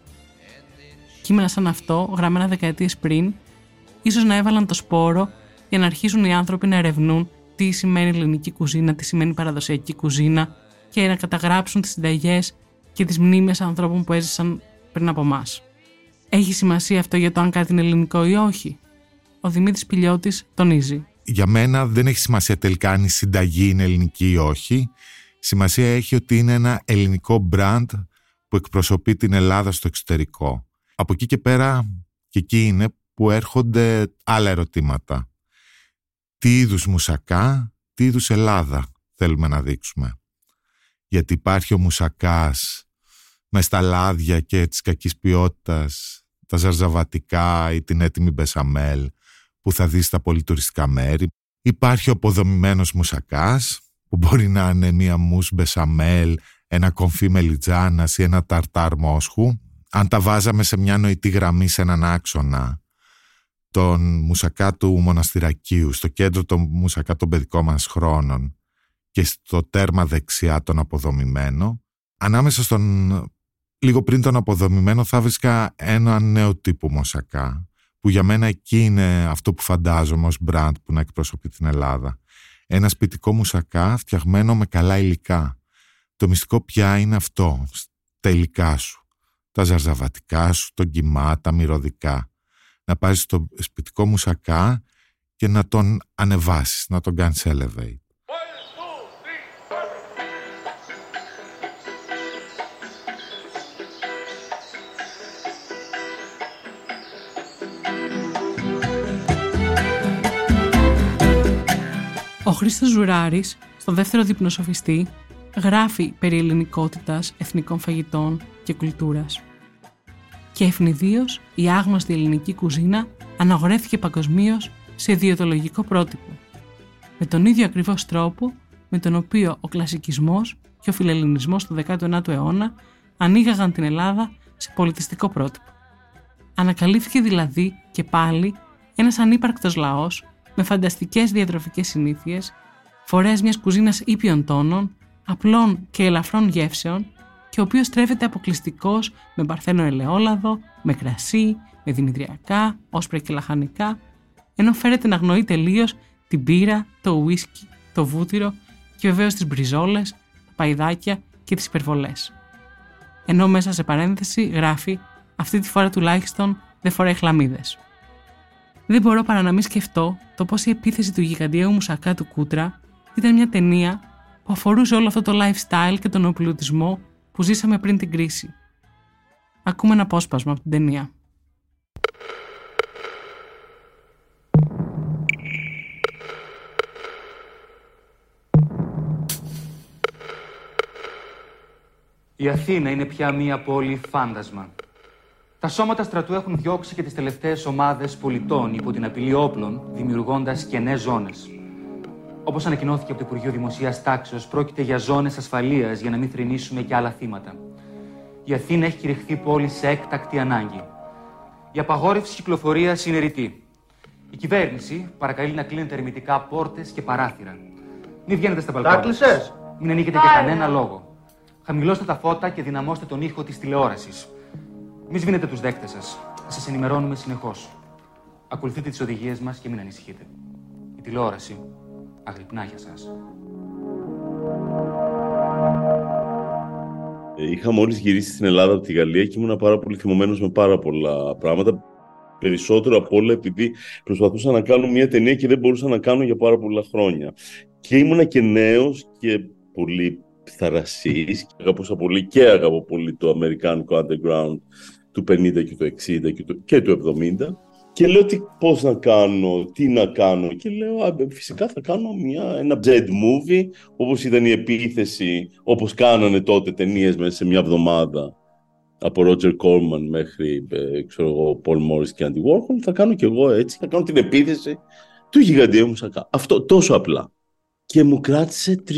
Κείμενα σαν αυτό, γραμμένα δεκαετίες πριν, ίσως να έβαλαν το σπόρο για να αρχίσουν οι άνθρωποι να ερευνούν τι σημαίνει ελληνική κουζίνα, τι σημαίνει παραδοσιακή κουζίνα και να καταγράψουν τις συνταγές και τις μνήμες ανθρώπων που έζησαν πριν από εμά. Έχει σημασία αυτό για το αν κάτι είναι ελληνικό ή όχι; Ο Δημήτρης Πιλιώτη τονίζει. Για μένα δεν έχει σημασία τελικά αν η συνταγή είναι ελληνική ή όχι. Σημασία έχει ότι είναι ένα ελληνικό μπραντ που εκπροσωπεί την Ελλάδα στο εξωτερικό. Από εκεί και πέρα και εκεί είναι που έρχονται άλλα ερωτήματα. Τι είδους μουσακά, τι είδους Ελλάδα θέλουμε να δείξουμε; Γιατί υπάρχει ο μουσακάς μες στα λάδια και της κακής ποιότητας, τα ζαρζαβατικά ή την έτοιμη μπεσαμέλ που θα δεις στα πολυτουριστικά μέρη. Υπάρχει ο αποδομημένος μουσακάς που μπορεί να είναι μία μους μπεσαμέλ, ένα κομφί μελιτζάνας ή ένα ταρτάρ μόσχου. Αν τα βάζαμε σε μια νοητή γραμμή σε έναν άξονα τον μουσακά του μοναστηρακίου, στο κέντρο των μουσακά των παιδικών μας χρόνων και στο τέρμα δεξιά τον αποδομημένο, ανάμεσα στον λίγο πριν τον αποδομημένο θα βρίσκα ένα νέο τύπο μουσακά, που για μένα εκεί είναι αυτό που φαντάζομαι ως μπραντ που να εκπροσωπεί την Ελλάδα. Ένα σπιτικό μουσακά φτιαγμένο με καλά υλικά. Το μυστικό πια είναι αυτό, τα υλικά σου. Τα ζαρζαβατικά σου, τον κυμά, τα μυρωδικά να πάρεις το σπιτικό μουσακά και να τον ανεβάσεις, να τον κάνεις elevate. Ο Χρήστος Ζουράρης, στο δεύτερο διπνοσοφιστή, γράφει περί ελληνικότητας, εθνικών φαγητών και κουλτούρας και ευνηδίως η άγνωστη ελληνική κουζίνα αναγορεύτηκε παγκοσμίως σε ιδιωτολογικό πρότυπο. Με τον ίδιο ακριβώς τρόπο με τον οποίο ο κλασικισμός και ο φιλελληνισμός του 19ου αιώνα ανοίγαγαν την Ελλάδα σε πολιτιστικό πρότυπο. Ανακαλύφθηκε δηλαδή και πάλι ένας ανύπαρκτος λαός με φανταστικές διατροφικές συνήθειες, φορές μιας κουζίνας ήπιων τόνων, απλών και ελαφρών γεύσεων και ο οποίος τρέφεται αποκλειστικός με παρθένο ελαιόλαδο, με κρασί, με δημητριακά, όσπρα και λαχανικά, ενώ φέρεται να γνωρεί τελείως την πύρα, το ουίσκι, το βούτυρο και βεβαίως τις μπριζόλες, τα παϊδάκια και τις υπερβολές. Ενώ μέσα σε παρένθεση γράφει «Αυτή τη φορά τουλάχιστον δεν φοράει χλαμίδες». Δεν μπορώ παρά να μην σκεφτώ το πώς η επίθεση του γιγαντιαίου μουσακά του Κούτρα ήταν μια ταινία που αφορούσε όλο αυτό το lifestyle και τον οπλουτισμό που ζήσαμε πριν την κρίση. Ακούμε ένα απόσπασμα από την ταινία. Η Αθήνα είναι πια μία πόλη φάντασμα. Τα σώματα στρατού έχουν διώξει και τις τελευταίες ομάδες πολιτών υπό την απειλή όπλων, δημιουργώντας κενές ζώνες. Όπως ανακοινώθηκε από το Υπουργείο Δημοσίας Τάξεως, πρόκειται για ζώνες ασφαλείας για να μην θρυνήσουμε και άλλα θύματα. Η Αθήνα έχει κηρυχθεί πόλης σε έκτακτη ανάγκη. Η απαγόρευση κυκλοφορίας είναι ρητή. Η κυβέρνηση παρακαλεί να κλείνετε ερμητικά πόρτες και παράθυρα. Μην βγαίνετε στα μπαλκόνια. κλεισες; Μην ανοίγετε για κανένα λόγο. Χαμηλώστε τα φώτα και δυναμώστε τον ήχο της τηλεόρασης. Μην σβήνετε τους δέκτες σας. Σας ενημερώνουμε συνεχώς. Ακολουθείτε τις οδηγίες μας και μην ανησυχείτε. Η τηλεόραση αγρυπνά για σας. Ε, Είχα μόλις γυρίσει στην Ελλάδα από τη Γαλλία και ήμουν πάρα πολύ θυμωμένος με πάρα πολλά πράγματα. Περισσότερο από όλα επειδή προσπαθούσα να κάνω μια ταινία και δεν μπορούσα να κάνω για πάρα πολλά χρόνια. Και ήμουνα και νέος και πολύ θαρασής. Και αγαπούσα πολύ και αγαπώ πολύ το αμερικάνικο underground του 50 και του 60 και του, και του 70. Και λέω τι, πώς να κάνω, τι να κάνω. Και λέω «Α, φυσικά θα κάνω μια, ένα Z movie όπως ήταν η επίθεση, όπως κάνανε τότε ταινίες μέσα σε μια εβδομάδα από Roger Corman μέχρι ε, ξέρω εγώ, Paul Morris και Andy Warhol. Θα κάνω κι εγώ έτσι, θα κάνω την επίθεση του γιγαντιαίου μουσακά. Αυτό τόσο απλά. Και μου κράτησε 3,5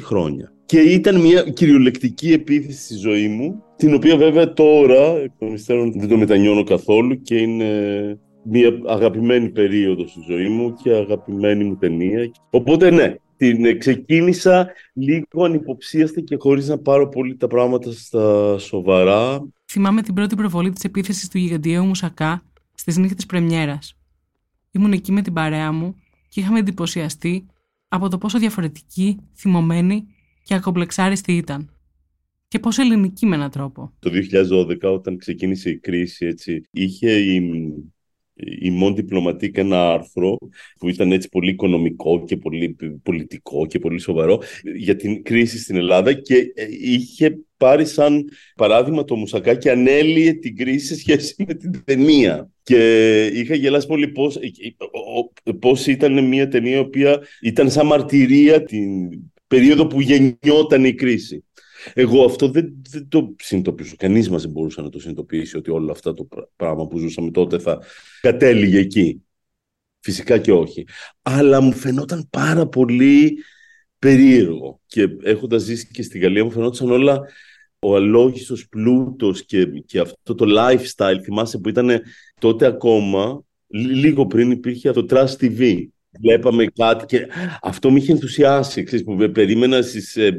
χρόνια. Και ήταν μια κυριολεκτική επίθεση στη ζωή μου, την οποία βέβαια τώρα, εκ των υστέρων, δεν το μετανιώνω καθόλου και είναι μια αγαπημένη περίοδος στη ζωή μου και αγαπημένη μου ταινία. Οπότε ναι, την ε, ξεκίνησα λίγο ανυποψίαστα και χωρίς να πάρω πολύ τα πράγματα στα σοβαρά. Θυμάμαι την πρώτη προβολή της επίθεσης του γιγαντιαίου Μουσακά στις νύχτες Πρεμιέρας. Ήμουν εκεί με την παρέα μου και είχαμε εντυπωσιαστεί από το πόσο διαφορετική, θυμωμένη και ακομπλεξάριστη ήταν. Και πόσο ελληνική με έναν τρόπο. Το 2012 όταν ξεκίνησε η κρίση έτσι, είχε η, η Μον Διπλωματίκ ένα άρθρο που ήταν έτσι πολύ οικονομικό και πολύ πολιτικό και πολύ σοβαρό για την κρίση στην Ελλάδα και ε, είχε πάρει σαν παράδειγμα το Μουσακά και ανέλυε την κρίση σε σχέση με την ταινία. Και είχα γελάσει πολύ πώς, ε, ε, πώς ήταν μια ταινία η οποία ήταν σαν μαρτυρία την περίοδο που γεννιόταν η κρίση. Εγώ αυτό δεν, δεν το συνειδητοποιήσω. Κανείς μας δεν μπορούσε να το συνειδητοποιήσει ότι όλο αυτό το πράγμα που ζούσαμε τότε θα κατέληγε εκεί. Φυσικά και όχι. Αλλά μου φαινόταν πάρα πολύ περίεργο. Και έχοντας ζήσει και στη Γαλλία μου φαινόταν όλα ο αλόγιστος πλούτος και, και αυτό το lifestyle. Θυμάσαι που ήταν τότε ακόμα, λίγο πριν υπήρχε το Trust TV βλέπαμε κάτι και αυτό με είχε ενθουσιάσει. Ξέρεις, που περίμενα στις ε,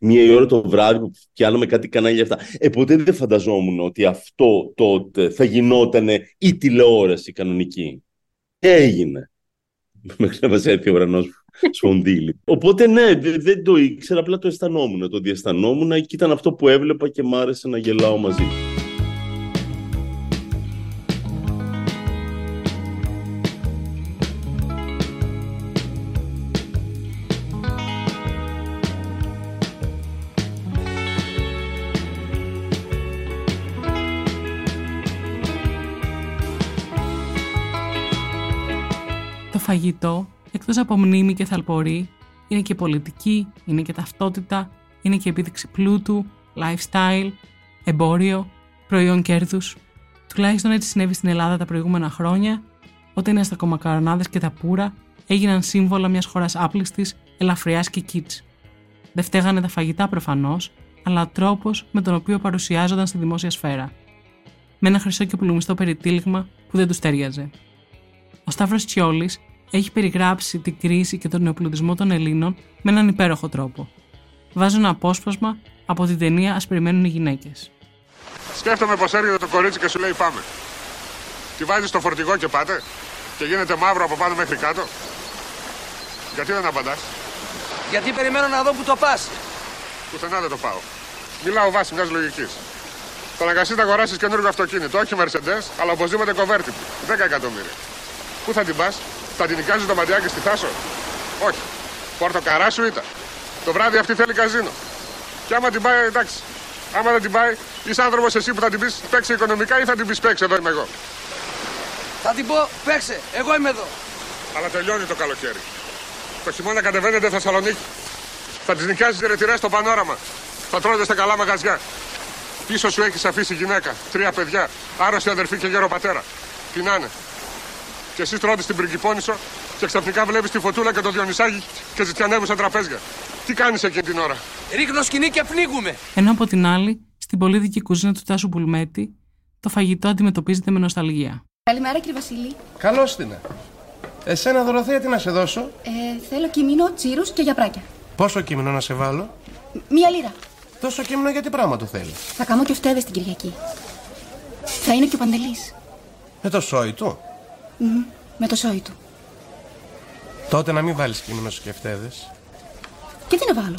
μία η ώρα το βράδυ που πιάναμε κάτι κανάλια αυτά. Ε, ποτέ δεν φανταζόμουν ότι αυτό τότε θα γινόταν η τηλεόραση κανονική. Έγινε. Μέχρι να μας έρθει ο ουρανός σπονδύλι. Οπότε ναι, δε- δεν το ήξερα, απλά το αισθανόμουν, το διαισθανόμουν και ήταν αυτό που έβλεπα και μ' άρεσε να γελάω μαζί. Το φαγητό, εκτός από μνήμη και θαλπορή, είναι και πολιτική, είναι και ταυτότητα, είναι και επίδειξη πλούτου, lifestyle, εμπόριο, προϊόν κέρδους. Τουλάχιστον έτσι συνέβη στην Ελλάδα τα προηγούμενα χρόνια, όταν οι αστακομακαρονάδες και τα πουρα έγιναν σύμβολα μιας χώρας άπλιστης, ελαφριάς και κίτς. Δεν φταίγανε τα φαγητά προφανώς, αλλά ο τρόπος με τον οποίο παρουσιάζονταν στη δημόσια σφαίρα. Με ένα χρυσό και πουλουμιστό περιτύλιγμα που δεν τους τέριαζε. Ο Σταύρος Τσιόλης έχει περιγράψει την κρίση και τον νεοπλουτισμό των Ελλήνων με έναν υπέροχο τρόπο. Βάζω ένα απόσπασμα από την ταινία Α περιμένουν οι γυναίκες. Σκέφτομαι πως έρχεται το κορίτσι και σου λέει πάμε. Τη βάζεις στο φορτηγό και πάτε και γίνεται μαύρο από πάνω μέχρι κάτω. Γιατί δεν απαντάς; Γιατί περιμένω να δω που το πας. Πουθενά δεν το πάω. Μιλάω βάσει μιας λογικής. Θα αναγκαστεί να αγοράσεις καινούργιο αυτοκίνητο, όχι Mercedes, αλλά οπωσδήποτε convertible. 10 εκατομμύρια. Πού θα την πας, θα την νοικιάζει το μαντιάκι στη Θάσο; Όχι. Πόρτο καρά σου ήταν. Το βράδυ αυτή θέλει καζίνο. Και άμα την πάει, εντάξει. Άμα δεν την πάει, είσαι άνθρωπος εσύ που θα την πεις παίξει οικονομικά ή θα την πεις παίξει εδώ είμαι εγώ. Θα την πω, παίξε, εγώ είμαι εδώ. Αλλά τελειώνει το καλοκαίρι. Το χειμώνα κατεβαίνετε Θεσσαλονίκη. Θα τις νοικιάζεις ρετυρές στο πανόραμα. Θα τρώνε στα καλά μαγαζιά. Πίσω σου έχεις αφήσει γυναίκα, τρία παιδιά, άρρωστη αδερφή και γέρο πατέρα. Πεινάνε. Και εσύ τρώτε στην πριγκυπόνισο και ξαφνικά βλέπεις τη φωτούλα και το Διονυσάκι και ζητιανεύουν στα τραπέζια. Τι κάνεις εκείνη την ώρα; Ρίχνω σκηνή και πνίγουμε. Ενώ από την άλλη, στην πολύδικη κουζίνα του Τάσου Πουλμέτη, το φαγητό αντιμετωπίζεται με νοσταλγία. Καλημέρα κύριε Βασίλη. Καλώς την. Εσένα, Δωροθέα, τι να σε δώσω; Ε, θέλω κιμίνο, τσίρους και γιαπράκια. Πόσο κείμενο να σε βάλω; Μία λίρα. Τόσο κείμενο για τι πράγμα το θέλεις; Θα κάνω και φτέδες την Κυριακή. Θα είναι και ο Παντελής. Με το σόι του. Μμμ, με το σόι του. Τότε να μην βάλεις κείμενο στους κεφτέδες. Και τι να βάλω;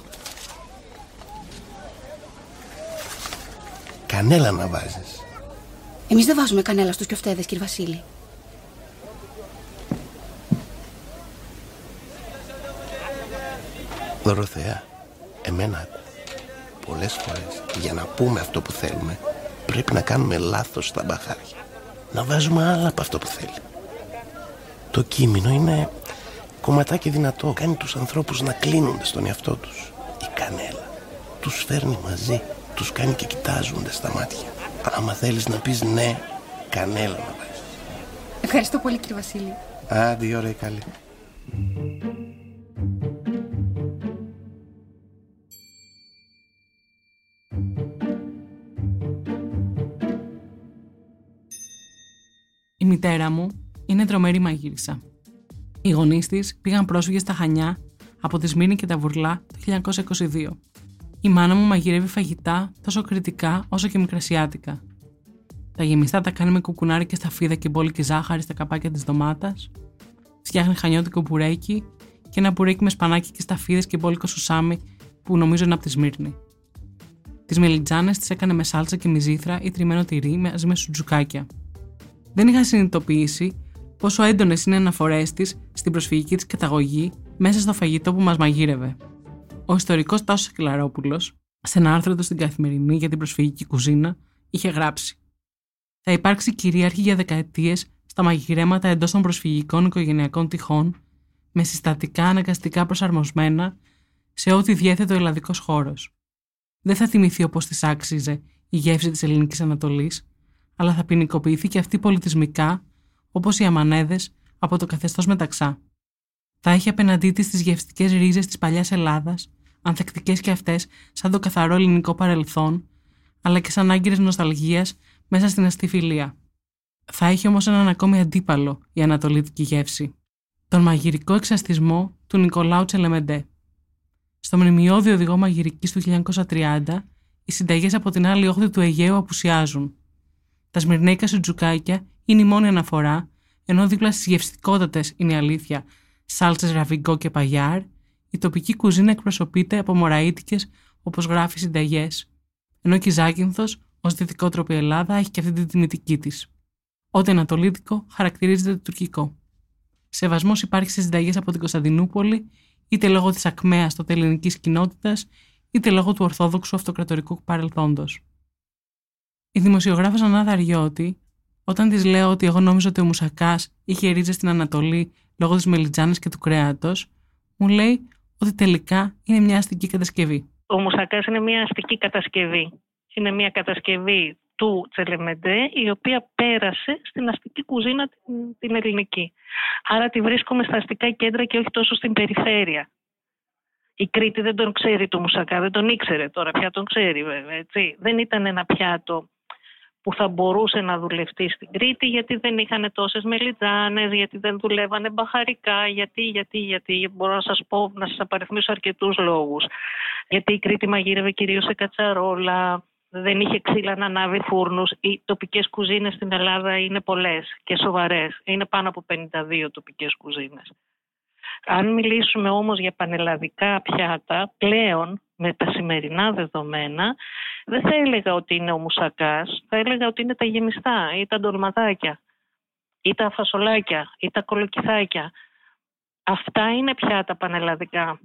Κανέλα να βάζεις. Εμείς δεν βάζουμε κανέλα στους κιοφτέδες, κύριε Βασίλη. Δωροθέα, εμένα άκου. Πολλές φορές για να πούμε αυτό που θέλουμε πρέπει να κάνουμε λάθος στα μπαχάρια. Να βάζουμε άλλα από αυτό που θέλει. Το κείμενο είναι κομματάκι δυνατό. Κάνει τους ανθρώπους να κλείνονται στον εαυτό τους. Η κανέλα τους φέρνει μαζί. Τους κάνει και κοιτάζονται στα μάτια. Άμα θέλεις να πεις ναι, κανέλα να βάζεις. Ευχαριστώ πολύ, κύριε Βασίλη. Άντε, η ώρα η καλή. Η μητέρα μου είναι τρομερή μαγείρισα. Οι γονείς της πήγαν πρόσφυγες στα Χανιά από τη Σμύρνη και τα Βουρλά το 1922. Η μάνα μου μαγειρεύει φαγητά τόσο κριτικά όσο και μικρασιάτικα. Τα γεμιστά τα κάνει με κουκουνάρι και σταφίδα και μπόλικη ζάχαρη στα καπάκια της ντομάτας. Φτιάχνει χανιώτικο μπουρέκι και ένα μπουρέκι με σπανάκι και σταφίδες και μπόλικο σουσάμι που νομίζω είναι από τη Σμύρνη. Τις μελιτζάνες τις έκανε με σάλτσα και μυζήθρα ή τριμμένο τυρί μαζί με σουτζουκάκια. Δεν είχα συνειδητοποιήσει πόσο έντονες είναι οι αναφορές της στην προσφυγική της καταγωγή μέσα στο φαγητό που μας μαγείρευε. Ο ιστορικός Τάσος Ακελαρόπουλο, σε ένα άρθρο του στην Καθημερινή για την προσφυγική κουζίνα, είχε γράψει: Θα υπάρξει κυρίαρχη για δεκαετίες στα μαγειρέματα εντός των προσφυγικών οικογενειακών τυχών, με συστατικά αναγκαστικά προσαρμοσμένα σε ό,τι διέθετο ο ελλαδικός χώρος. Δεν θα θυμηθεί όπω της άξιζε η γεύση της Ελληνικής Ανατολής, αλλά θα ποινικοποιηθεί και αυτή πολιτισμικά, όπως οι αμανέδες από το καθεστώς μεταξά. Θα έχει απέναντί της τις γευστικές ρίζες της παλιάς Ελλάδας, ανθεκτικές και αυτές σαν το καθαρό ελληνικό παρελθόν, αλλά και σαν άγκυρες νοσταλγίας μέσα στην αστή φιλία. Θα έχει όμως έναν ακόμη αντίπαλο η ανατολίτικη γεύση. Τον μαγειρικό εξαστισμό του Νικολάου Τσελεμεντέ. Στο μνημειώδη οδηγό μαγειρικής του 1930, οι συνταγές από την άλλη όχθη του Αιγαίου απουσιάζουν. Τα σμυρνέικα σουτζουκάκια είναι η μόνη αναφορά, ενώ δίπλα στις γευστικότατες είναι η αλήθεια σάλτσες ραβιγκό και παγιάρ, η τοπική κουζίνα εκπροσωπείται από μωραΐτικε όπως γράφει συνταγές, ενώ και η Ζάκυνθος, ως δυτικότροπη Ελλάδα, έχει και αυτή την τιμητική της. Ό,τι ανατολίτικο χαρακτηρίζεται τουρκικό. Σεβασμός υπάρχει σε συνταγές από την Κωνσταντινούπολη, είτε λόγω της ακμαίας τότε ελληνικής κοινότητας, είτε λόγω του ορθόδοξου αυτοκρατορικού παρελθόντος. Η δημοσιογράφο Ανάδα Αριώτη, όταν της λέω ότι εγώ νόμιζα ότι ο Μουσακάς είχε ρίζες στην Ανατολή λόγω της μελιτζάνα και του κρέατος, μου λέει ότι τελικά είναι μια αστική κατασκευή. Ο Μουσακάς είναι μια αστική κατασκευή. Είναι μια κατασκευή του Τσελεμεντέ, η οποία πέρασε στην αστική κουζίνα την, την ελληνική. Άρα τη βρίσκουμε στα αστικά κέντρα και όχι τόσο στην περιφέρεια. Η Κρήτη δεν τον ξέρει το Μουσακά, δεν τον ήξερε τώρα, πια τον ξέρει βέβαια. Έτσι. Δεν ήταν ένα πιάτο που θα μπορούσε να δουλευτεί στην Κρήτη γιατί δεν είχαν τόσες μελιτζάνες, γιατί δεν δουλεύανε μπαχαρικά, γιατί, γιατί, γιατί, μπορώ να σας πω, να σας απαριθμίσω αρκετούς λόγους. Γιατί η Κρήτη μαγείρευε κυρίως σε κατσαρόλα, δεν είχε ξύλα να ανάβει φούρνους. Οι τοπικές κουζίνες στην Ελλάδα είναι πολλές και σοβαρές. Είναι πάνω από 52 τοπικές κουζίνες. Αν μιλήσουμε όμως για πανελλαδικά πιάτα, πλέον με τα σημερινά δεδομένα, δεν θα έλεγα ότι είναι ο μουσακάς, θα έλεγα ότι είναι τα γεμιστά ή τα ντολματάκια ή τα φασολάκια ή τα κολοκυθάκια. Αυτά είναι πιάτα πανελλαδικά,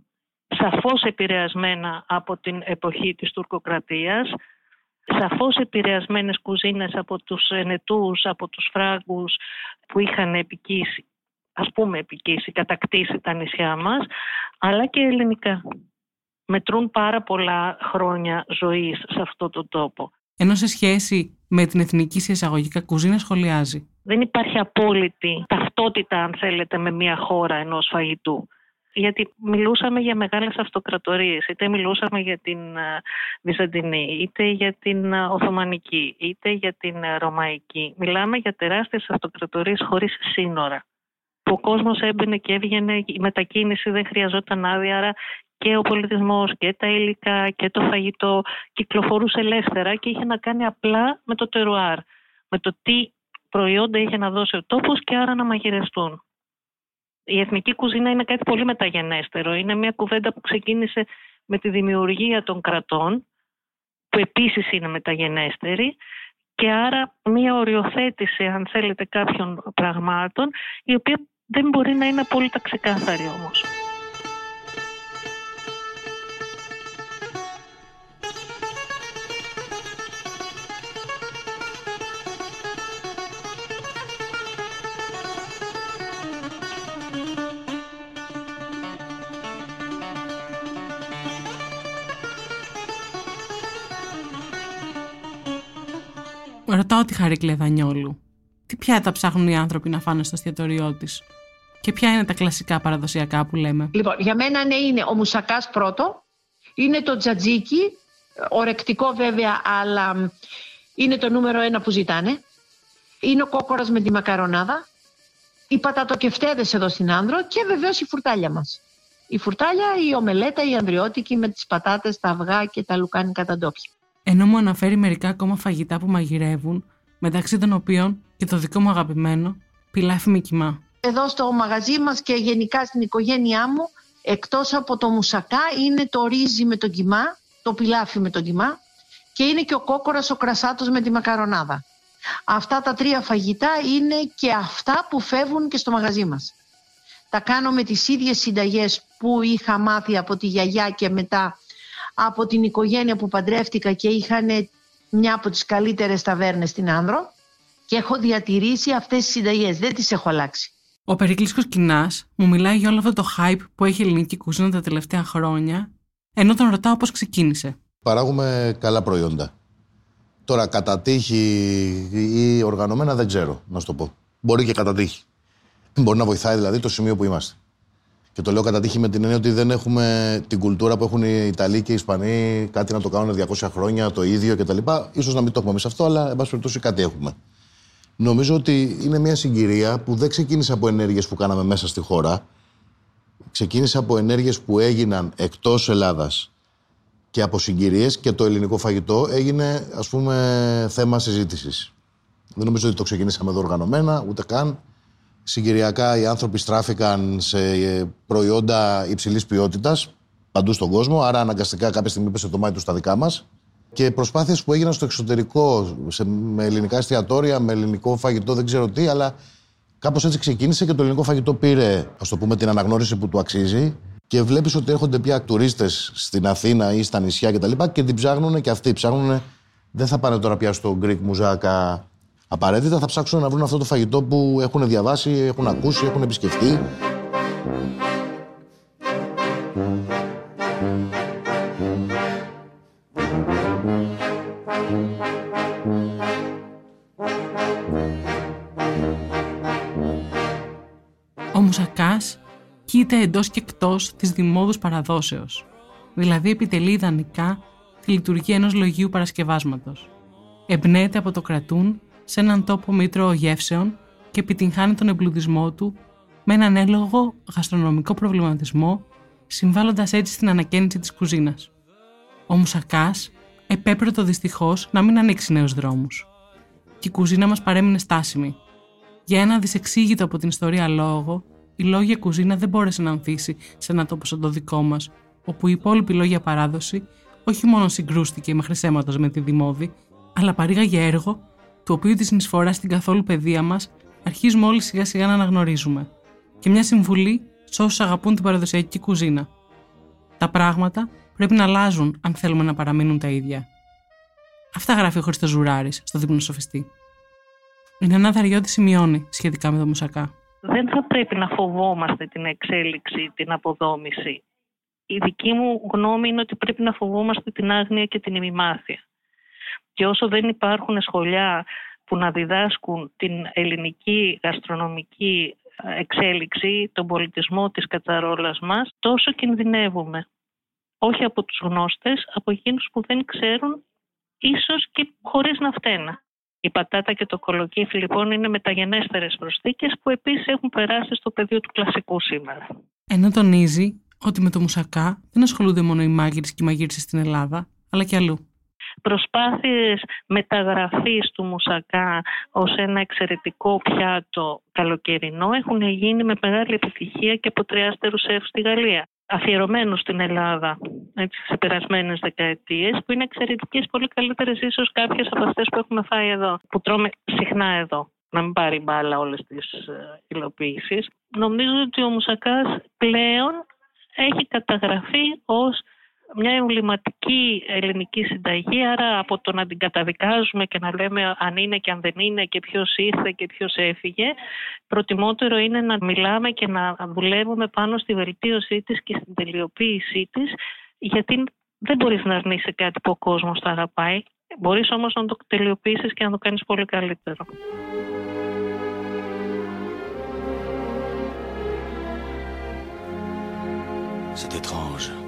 σαφώς επηρεασμένα από την εποχή της τουρκοκρατίας, σαφώς επηρεασμένες κουζίνες από τους ενετούς, από τους φράγκους που είχαν επικίσει, ας πούμε επικίσει, κατακτήσει τα νησιά μας, αλλά και ελληνικά. μετρούν πάρα πολλά χρόνια ζωής σε αυτό το τόπο. Ενώ σε σχέση με την εθνική σε εισαγωγικά κουζίνα σχολιάζει; Δεν υπάρχει απόλυτη ταυτότητα, αν θέλετε, με μια χώρα ενός φαγητού. Γιατί μιλούσαμε για μεγάλες αυτοκρατορίες, είτε μιλούσαμε για την ε, Βυζαντινή, είτε για την ε, Οθωμανική, είτε για την ε, Ρωμαϊκή. Μιλάμε για τεράστιες αυτοκρατορίες χωρίς σύνορα. Που ο κόσμος έμπαινε και έβγαινε, η μετακίνηση δεν χρειαζόταν άδεια, άρα και ο πολιτισμός και τα υλικά και το φαγητό κυκλοφορούσε ελεύθερα και είχε να κάνει απλά με το τερουάρ, με το τι προϊόντα είχε να δώσει ο τόπος και άρα να μαγειρευτούν. Η εθνική κουζίνα είναι κάτι πολύ μεταγενέστερο. Είναι μια κουβέντα που ξεκίνησε με τη δημιουργία των κρατών, που επίσης είναι μεταγενέστερη, και άρα μια οριοθέτηση, αν θέλετε, κάποιων πραγμάτων, η οποία δεν μπορεί να είναι απόλυτα ξεκάθαρη όμως. Ρωτάω τη Χαρίκλε Δανιόλου. Τι πιάτα ψάχνουν οι άνθρωποι να φάνε στο εστιατόριό της; Και ποια είναι τα κλασικά παραδοσιακά που λέμε; Λοιπόν, για μένα ναι είναι ο μουσακάς πρώτο, είναι το τζατζίκι, ορεκτικό βέβαια, αλλά είναι το νούμερο ένα που ζητάνε. Είναι ο κόκορας με τη μακαρονάδα, οι πατατοκεφτέδες εδώ στην Άνδρο και βεβαίως η φουρτάλια μας. Η φουρτάλια, η ομελέτα, η ανδριώτικη με τις πατάτες, τα αυγά και τα λουκάνικα τα ντόπια. Ενώ μου αναφέρει μερικά ακόμα φαγητά που μαγειρεύουν, μεταξύ των οποίων και το δικό μου αγαπημένο, πιλάφι με κοιμά. Εδώ στο μαγαζί μας και γενικά στην οικογένειά μου, εκτός από το μουσακά, είναι το ρύζι με τον κιμά, το πιλάφι με τον κιμά και είναι και ο κόκορας ο κρασάτος με τη μακαρονάδα. Αυτά τα τρία φαγητά είναι και αυτά που φεύγουν και στο μαγαζί μας. Τα κάνω με τις ίδιες συνταγές που είχα μάθει από τη γιαγιά και μετά από την οικογένεια που παντρεύτηκα και είχαν μια από τις καλύτερες ταβέρνες στην Άνδρο και έχω διατηρήσει αυτές τις συνταγές, δεν τις έχω αλλάξει. Ο Περικλής Κινάς μου μιλάει για όλο αυτό το hype που έχει η ελληνική κουζίνα τα τελευταία χρόνια, ενώ τον ρωτάω πώς ξεκίνησε. Παράγουμε καλά προϊόντα. Τώρα, κατά τύχη ή οργανωμένα δεν ξέρω, να σου το πω. Μπορεί και κατά τύχη. Μπορεί να βοηθάει δηλαδή το σημείο που είμαστε. Και το λέω κατά τύχη με την έννοια ότι δεν έχουμε την κουλτούρα που έχουν οι Ιταλοί και οι Ισπανοί, κάτι να το κάνουν 200 χρόνια, το ίδιο κτλ. σω να μην το έχουμε εμείς αυτό, αλλά εν πάση περιπτώσει κάτι έχουμε. Νομίζω ότι είναι μια συγκυρία που δεν ξεκίνησε από ενέργειες που κάναμε μέσα στη χώρα. Ξεκίνησε από ενέργειες που έγιναν εκτός Ελλάδας και από συγκυρίες και το ελληνικό φαγητό έγινε, ας πούμε, θέμα συζήτησης. Δεν νομίζω ότι το ξεκινήσαμε εδώ οργανωμένα, ούτε καν. Συγκυριακά οι άνθρωποι στράφηκαν σε προϊόντα υψηλής ποιότητας παντού στον κόσμο. Άρα, αναγκαστικά κάποια στιγμή πέσε το μάτι τους στα δικά μας. Και προσπάθειες που έγιναν στο εξωτερικό, σε, με ελληνικά εστιατόρια, με ελληνικό φαγητό, δεν ξέρω τι, αλλά κάπως έτσι ξεκίνησε και το ελληνικό φαγητό πήρε, ας το πούμε, την αναγνώριση που του αξίζει. Και βλέπεις ότι έρχονται πια τουρίστες στην Αθήνα ή στα νησιά κτλ. Και, και την ψάχνουν και αυτοί. Ψάχνουν, δεν θα πάνε τώρα πια στο Greek Μουζάκα απαραίτητα, θα ψάξουν να βρουν αυτό το φαγητό που έχουν διαβάσει, έχουν ακούσει, έχουν επισκεφτεί. Ο Μουσακάς κοίτα εντός και εκτός της δημόδους παραδόσεως, δηλαδή επιτελεί ιδανικά τη λειτουργία ενός λογίου παρασκευάσματος. Εμπνέεται από το κρατούν σε έναν τόπο μήτρο γεύσεων και επιτυγχάνει τον εμπλουτισμό του με έναν έλογο γαστρονομικό προβληματισμό, συμβάλλοντας έτσι στην ανακαίνιση της κουζίνας. Ο Μουσακά επέπρωτο δυστυχώς να μην ανοίξει νέους δρόμους. Και η κουζίνα μας παρέμεινε στάσιμη. Για ένα δυσεξήγητο από την ιστορία λόγο, η λόγια κουζίνα δεν μπόρεσε να ανθίσει σε ένα τόπο σαν το δικό μας, όπου η υπόλοιπη λόγια παράδοση όχι μόνο συγκρούστηκε με χρυσέματος με τη δημόδη, αλλά παρήγαγε έργο του οποίου τη συνεισφορά στην καθόλου παιδεία μας αρχίζουμε όλοι σιγά σιγά να αναγνωρίζουμε. Και μια συμβουλή σε όσους αγαπούν την παραδοσιακή κουζίνα. Τα πράγματα πρέπει να αλλάζουν αν θέλουμε να παραμείνουν τα ίδια. Αυτά γράφει ο Χρήστος Ζουράρης στο δείπνο σοφιστή. Η Νανά Δαριώτη σημειώνει σχετικά με το μουσακά. Δεν θα πρέπει να φοβόμαστε την εξέλιξη, την αποδόμηση. η δική μου γνώμη είναι ότι πρέπει να φοβόμαστε την άγνοια και την ημιμάθεια. Και όσο δεν υπάρχουν σχολιά που να διδάσκουν την ελληνική γαστρονομική εξέλιξη, τον πολιτισμό της κατσαρόλας μας, τόσο κινδυνεύουμε. Όχι από τους γνώστες, από εκείνους που δεν ξέρουν, ίσως και χωρίς να φταίνε. Η πατάτα και το κολοκύθι λοιπόν είναι μεταγενέστερες προσθήκες που επίσης έχουν περάσει στο πεδίο του κλασικού σήμερα. Ενώ τονίζει ότι με το μουσακά δεν ασχολούνται μόνο οι μάγειρες και οι μαγείρες στην Ελλάδα, αλλά και αλλού. Προσπάθειες μεταγραφής του μουσακά ως ένα εξαιρετικό πιάτο καλοκαιρινό έχουν γίνει με μεγάλη επιτυχία και από τριάστερους σεφ στη Γαλλία αφιερωμένους στην Ελλάδα έτσι, στις περασμένες δεκαετίες που είναι εξαιρετικές, πολύ καλύτερες ίσως κάποιες από αυτές που έχουμε φάει εδώ, που τρώμε συχνά εδώ να μην πάρει μπάλα όλες τις ε, υλοποιήσεις. Νομίζω ότι ο Μουσακάς πλέον έχει καταγραφεί ως μια εμβληματική ελληνική συνταγή, άρα από το να την καταδικάζουμε και να λέμε αν είναι και αν δεν είναι και ποιος ήρθε και ποιος έφυγε, προτιμότερο είναι να μιλάμε και να δουλεύουμε πάνω στη βελτίωσή της και στην τελειοποίησή της, γιατί δεν μπορείς να αρνείσαι κάτι που ο κόσμος τα αγαπάει, μπορείς όμως να το τελειοποιήσεις και να το κάνεις πολύ καλύτερο. C'est étrange.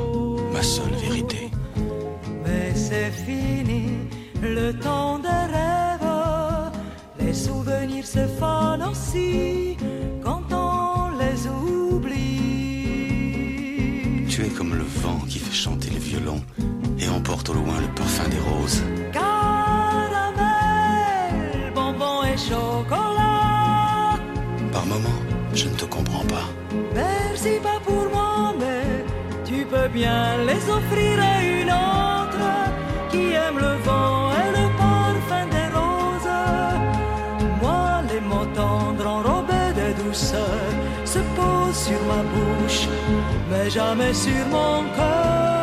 seule vérité. Mais c'est fini, le temps des rêves. Les souvenirs se fanent aussi quand on les oublie. Tu es comme le vent qui fait chanter le violon et emporte au loin le parfum des roses. Caramel, bonbon et chocolat. Par moments, je ne te comprends pas. Merci pas bien les offrir une autre qui aime le vent et le parfum des roses. Moi, les mots tendres enrobés de douceur se posent sur ma bouche, mais jamais sur mon cœur.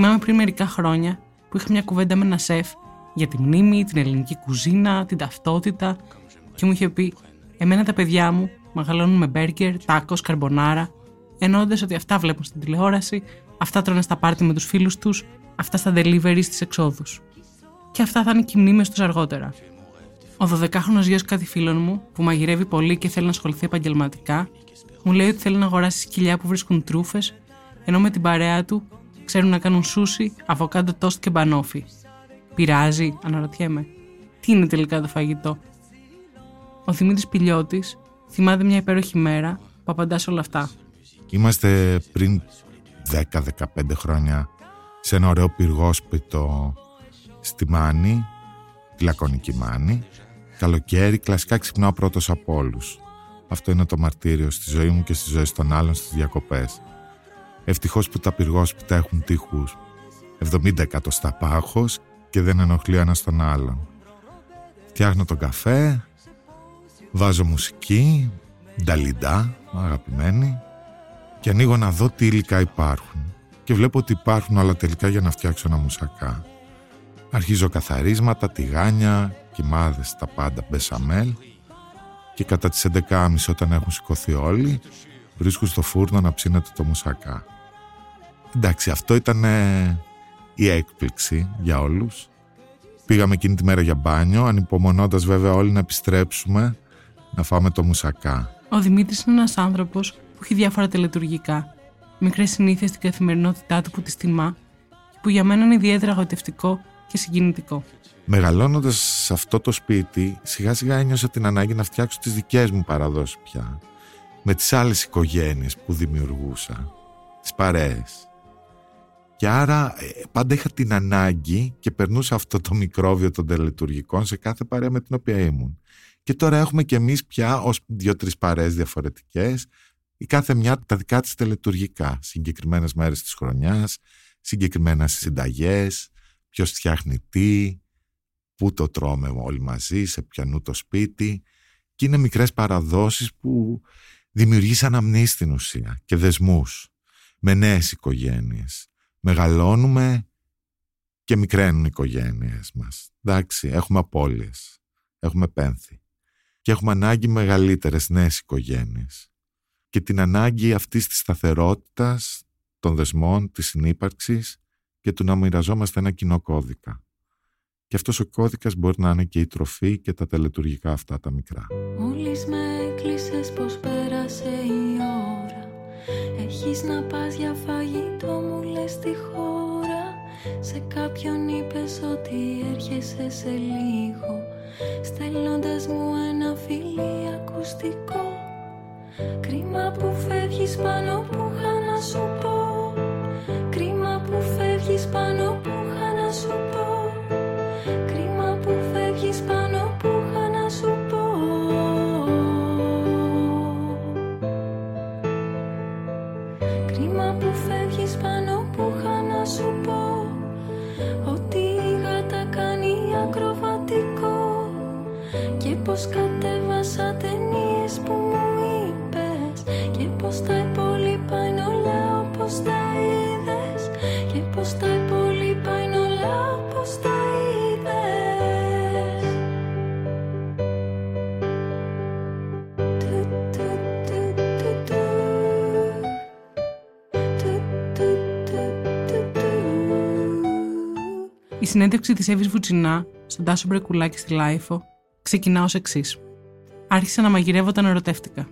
Θυμάμαι πριν μερικά χρόνια που είχα μια κουβέντα με ένα σεφ για τη μνήμη, την ελληνική κουζίνα, την ταυτότητα και μου είχε πει «Εμένα τα παιδιά μου μεγαλώνουν με μπέργκερ, τάκος, καρμπονάρα εννοώντας ότι αυτά βλέπουν στην τηλεόραση, αυτά τρώνε στα πάρτι με τους φίλους τους, αυτά στα delivery στις εξόδους. Και αυτά θα είναι και οι μνήμες τους αργότερα. Ο 12χρονος γιος κάτι φίλων μου, που μαγειρεύει πολύ και θέλει να ασχοληθεί επαγγελματικά, μου λέει ότι θέλει να αγοράσει σκυλιά που βρίσκουν τρούφες, ενώ με την παρέα του ξέρουν να κάνουν σούσι, αβοκάντο τόστ και μπανόφι. Πειράζει, αναρωτιέμαι. Τι είναι τελικά το φαγητό; Ο Δημήτρης Πηλιώτης θυμάται μια υπέροχη μέρα που απαντάς σε όλα αυτά. Είμαστε πριν 10-15 χρόνια σε ένα ωραίο πυργόσπιτο στη Μάνη, τη Λακωνική Μάνη. Καλοκαίρι, κλασικά ξυπνάω πρώτος από όλους. Αυτό είναι το μαρτύριο στη ζωή μου και στη ζωή των άλλων στις διακοπές. Ευτυχώς που τα πυργόσπιτα έχουν τείχους 70 εκατοστά πάχος και δεν ενοχλεί ο ένας τον άλλον. Φτιάχνω τον καφέ, βάζω μουσική, νταλιντά, αγαπημένη, και ανοίγω να δω τι υλικά υπάρχουν. Και βλέπω ότι υπάρχουν όλα τελικά για να φτιάξω ένα μουσακά. Αρχίζω καθαρίσματα, τηγάνια, κοιμάδες, τα πάντα, μπεσαμέλ και κατά τις 11.30 όταν έχουν σηκωθεί όλοι βρίσκω στο φούρνο να ψήνεται το μουσακά. Εντάξει, αυτό ήταν ε, η έκπληξη για όλους. Πήγαμε εκείνη τη μέρα για μπάνιο, ανυπομονώντας βέβαια όλοι να επιστρέψουμε να φάμε το μουσακά. Ο Δημήτρης είναι ένας άνθρωπος που έχει διάφορα τελετουργικά. Μικρές συνήθειες στην καθημερινότητά του που τη τιμά και που για μένα είναι ιδιαίτερα γοητευτικό και συγκινητικό. Μεγαλώνοντας σε αυτό το σπίτι, σιγά σιγά ένιωσα την ανάγκη να φτιάξω τις δικές μου παραδόσεις πια. Με τις άλλες οικογένειες που δημιουργούσα. Τις παρέες. Και άρα ε, πάντα είχα την ανάγκη και περνούσα αυτό το μικρόβιο των τελετουργικών σε κάθε παρέα με την οποία ήμουν. Και τώρα έχουμε και εμείς πια ως δύο-τρεις παρέες διαφορετικές η κάθε μια τα δικά της τελετουργικά. Συγκεκριμένες μέρες της χρονιάς, συγκεκριμένα συνταγές, ποιος φτιάχνει τι, πού το τρώμε όλοι μαζί, σε ποιανού το σπίτι. Και είναι μικρές παραδόσεις που δημιουργήσαν αμνήσεις στην ουσία και δεσμούς με νέες οικογένειες. Μεγαλώνουμε και μικραίνουν οι οικογένειες μας. Εντάξει, έχουμε απώλειες, έχουμε πένθη και έχουμε ανάγκη μεγαλύτερες νέες οικογένειες. Και την ανάγκη αυτής της σταθερότητας, των δεσμών, της συνύπαρξης και του να μοιραζόμαστε ένα κοινό κώδικα. Και αυτός ο κώδικας μπορεί να είναι και η τροφή και τα τελετουργικά αυτά τα μικρά. Μόλις με έκλεισες πως πέρασε η ώρα Έχεις να πας για φαγητό μου λες τη χώρα. Σε κάποιον είπες ότι έρχεσαι σε λίγο. Στέλνοντας μου ένα φιλί ακουστικό. Κρίμα που φεύγεις πάνω που είχα να σου πω. Κρίμα που φεύγεις πάνω που πως κατέβασα ταινίες που μου είπες Και πως τα υπόλοιπα είναι όλα όπως τα είδες Και πως τα υπόλοιπα είναι όλα όπως τα είδες. Η συνέντευξη της Εύης Βουτσινά στον Τάσο Μπρεκουλάκη στη LIFO ξεκινά ως εξής. Άρχισα να μαγειρεύω όταν ερωτεύτηκα.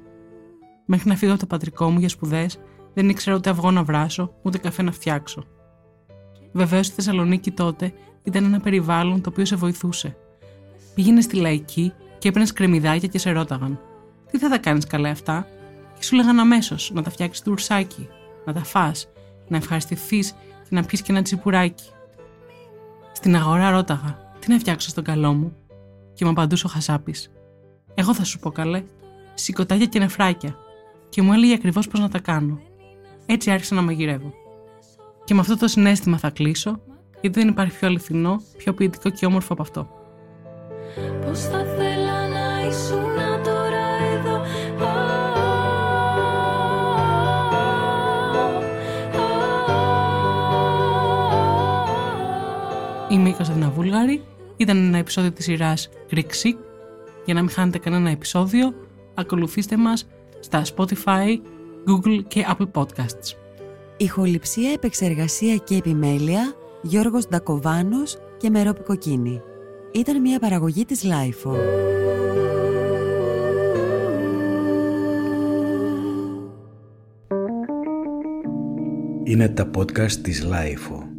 Μέχρι να φύγω από το πατρικό μου για σπουδές, δεν ήξερα ούτε αυγό να βράσω, ούτε καφέ να φτιάξω. Βεβαίως στη Θεσσαλονίκη τότε ήταν ένα περιβάλλον το οποίο σε βοηθούσε. Πήγαινε στη λαϊκή και έπαιρνες κρεμμυδάκια και σε ρώταγαν. Τι θα τα κάνεις καλά αυτά, και σου λέγαν αμέσως να τα φτιάξεις τουρσάκι, να τα φά, να ευχαριστηθείς και να πιεις και ένα τσιπουράκι. Στην αγορά ρώταγα, τι να φτιάξω στον καλό μου, και μου απαντούσε ο Χασάπης. Εγώ θα σου πω καλέ, σηκωτάκια και νεφράκια, και μου έλεγε ακριβώς πώς να τα κάνω. Έτσι άρχισα να μαγειρεύω. Και με αυτό το συνέστημα θα κλείσω, γιατί δεν υπάρχει πιο αληθινό, πιο ποιητικό και όμορφο από αυτό. Πως θα θέλα να ήσουν τώρα εδώ Είμαι η Κωνσταντίνα Βούλγαρη. Ήταν ένα επεισόδιο της σειράς Greek Sick. Για να μην χάνετε κανένα επεισόδιο, ακολουθήστε μας στα Spotify, Google και Apple Podcasts. Ηχοληψία, επεξεργασία και επιμέλεια Γιώργος Ντακοβάνος και Μερόπη Κοκκίνη. Ήταν μια παραγωγή της Lifeo. Είναι τα podcast της Lifeo.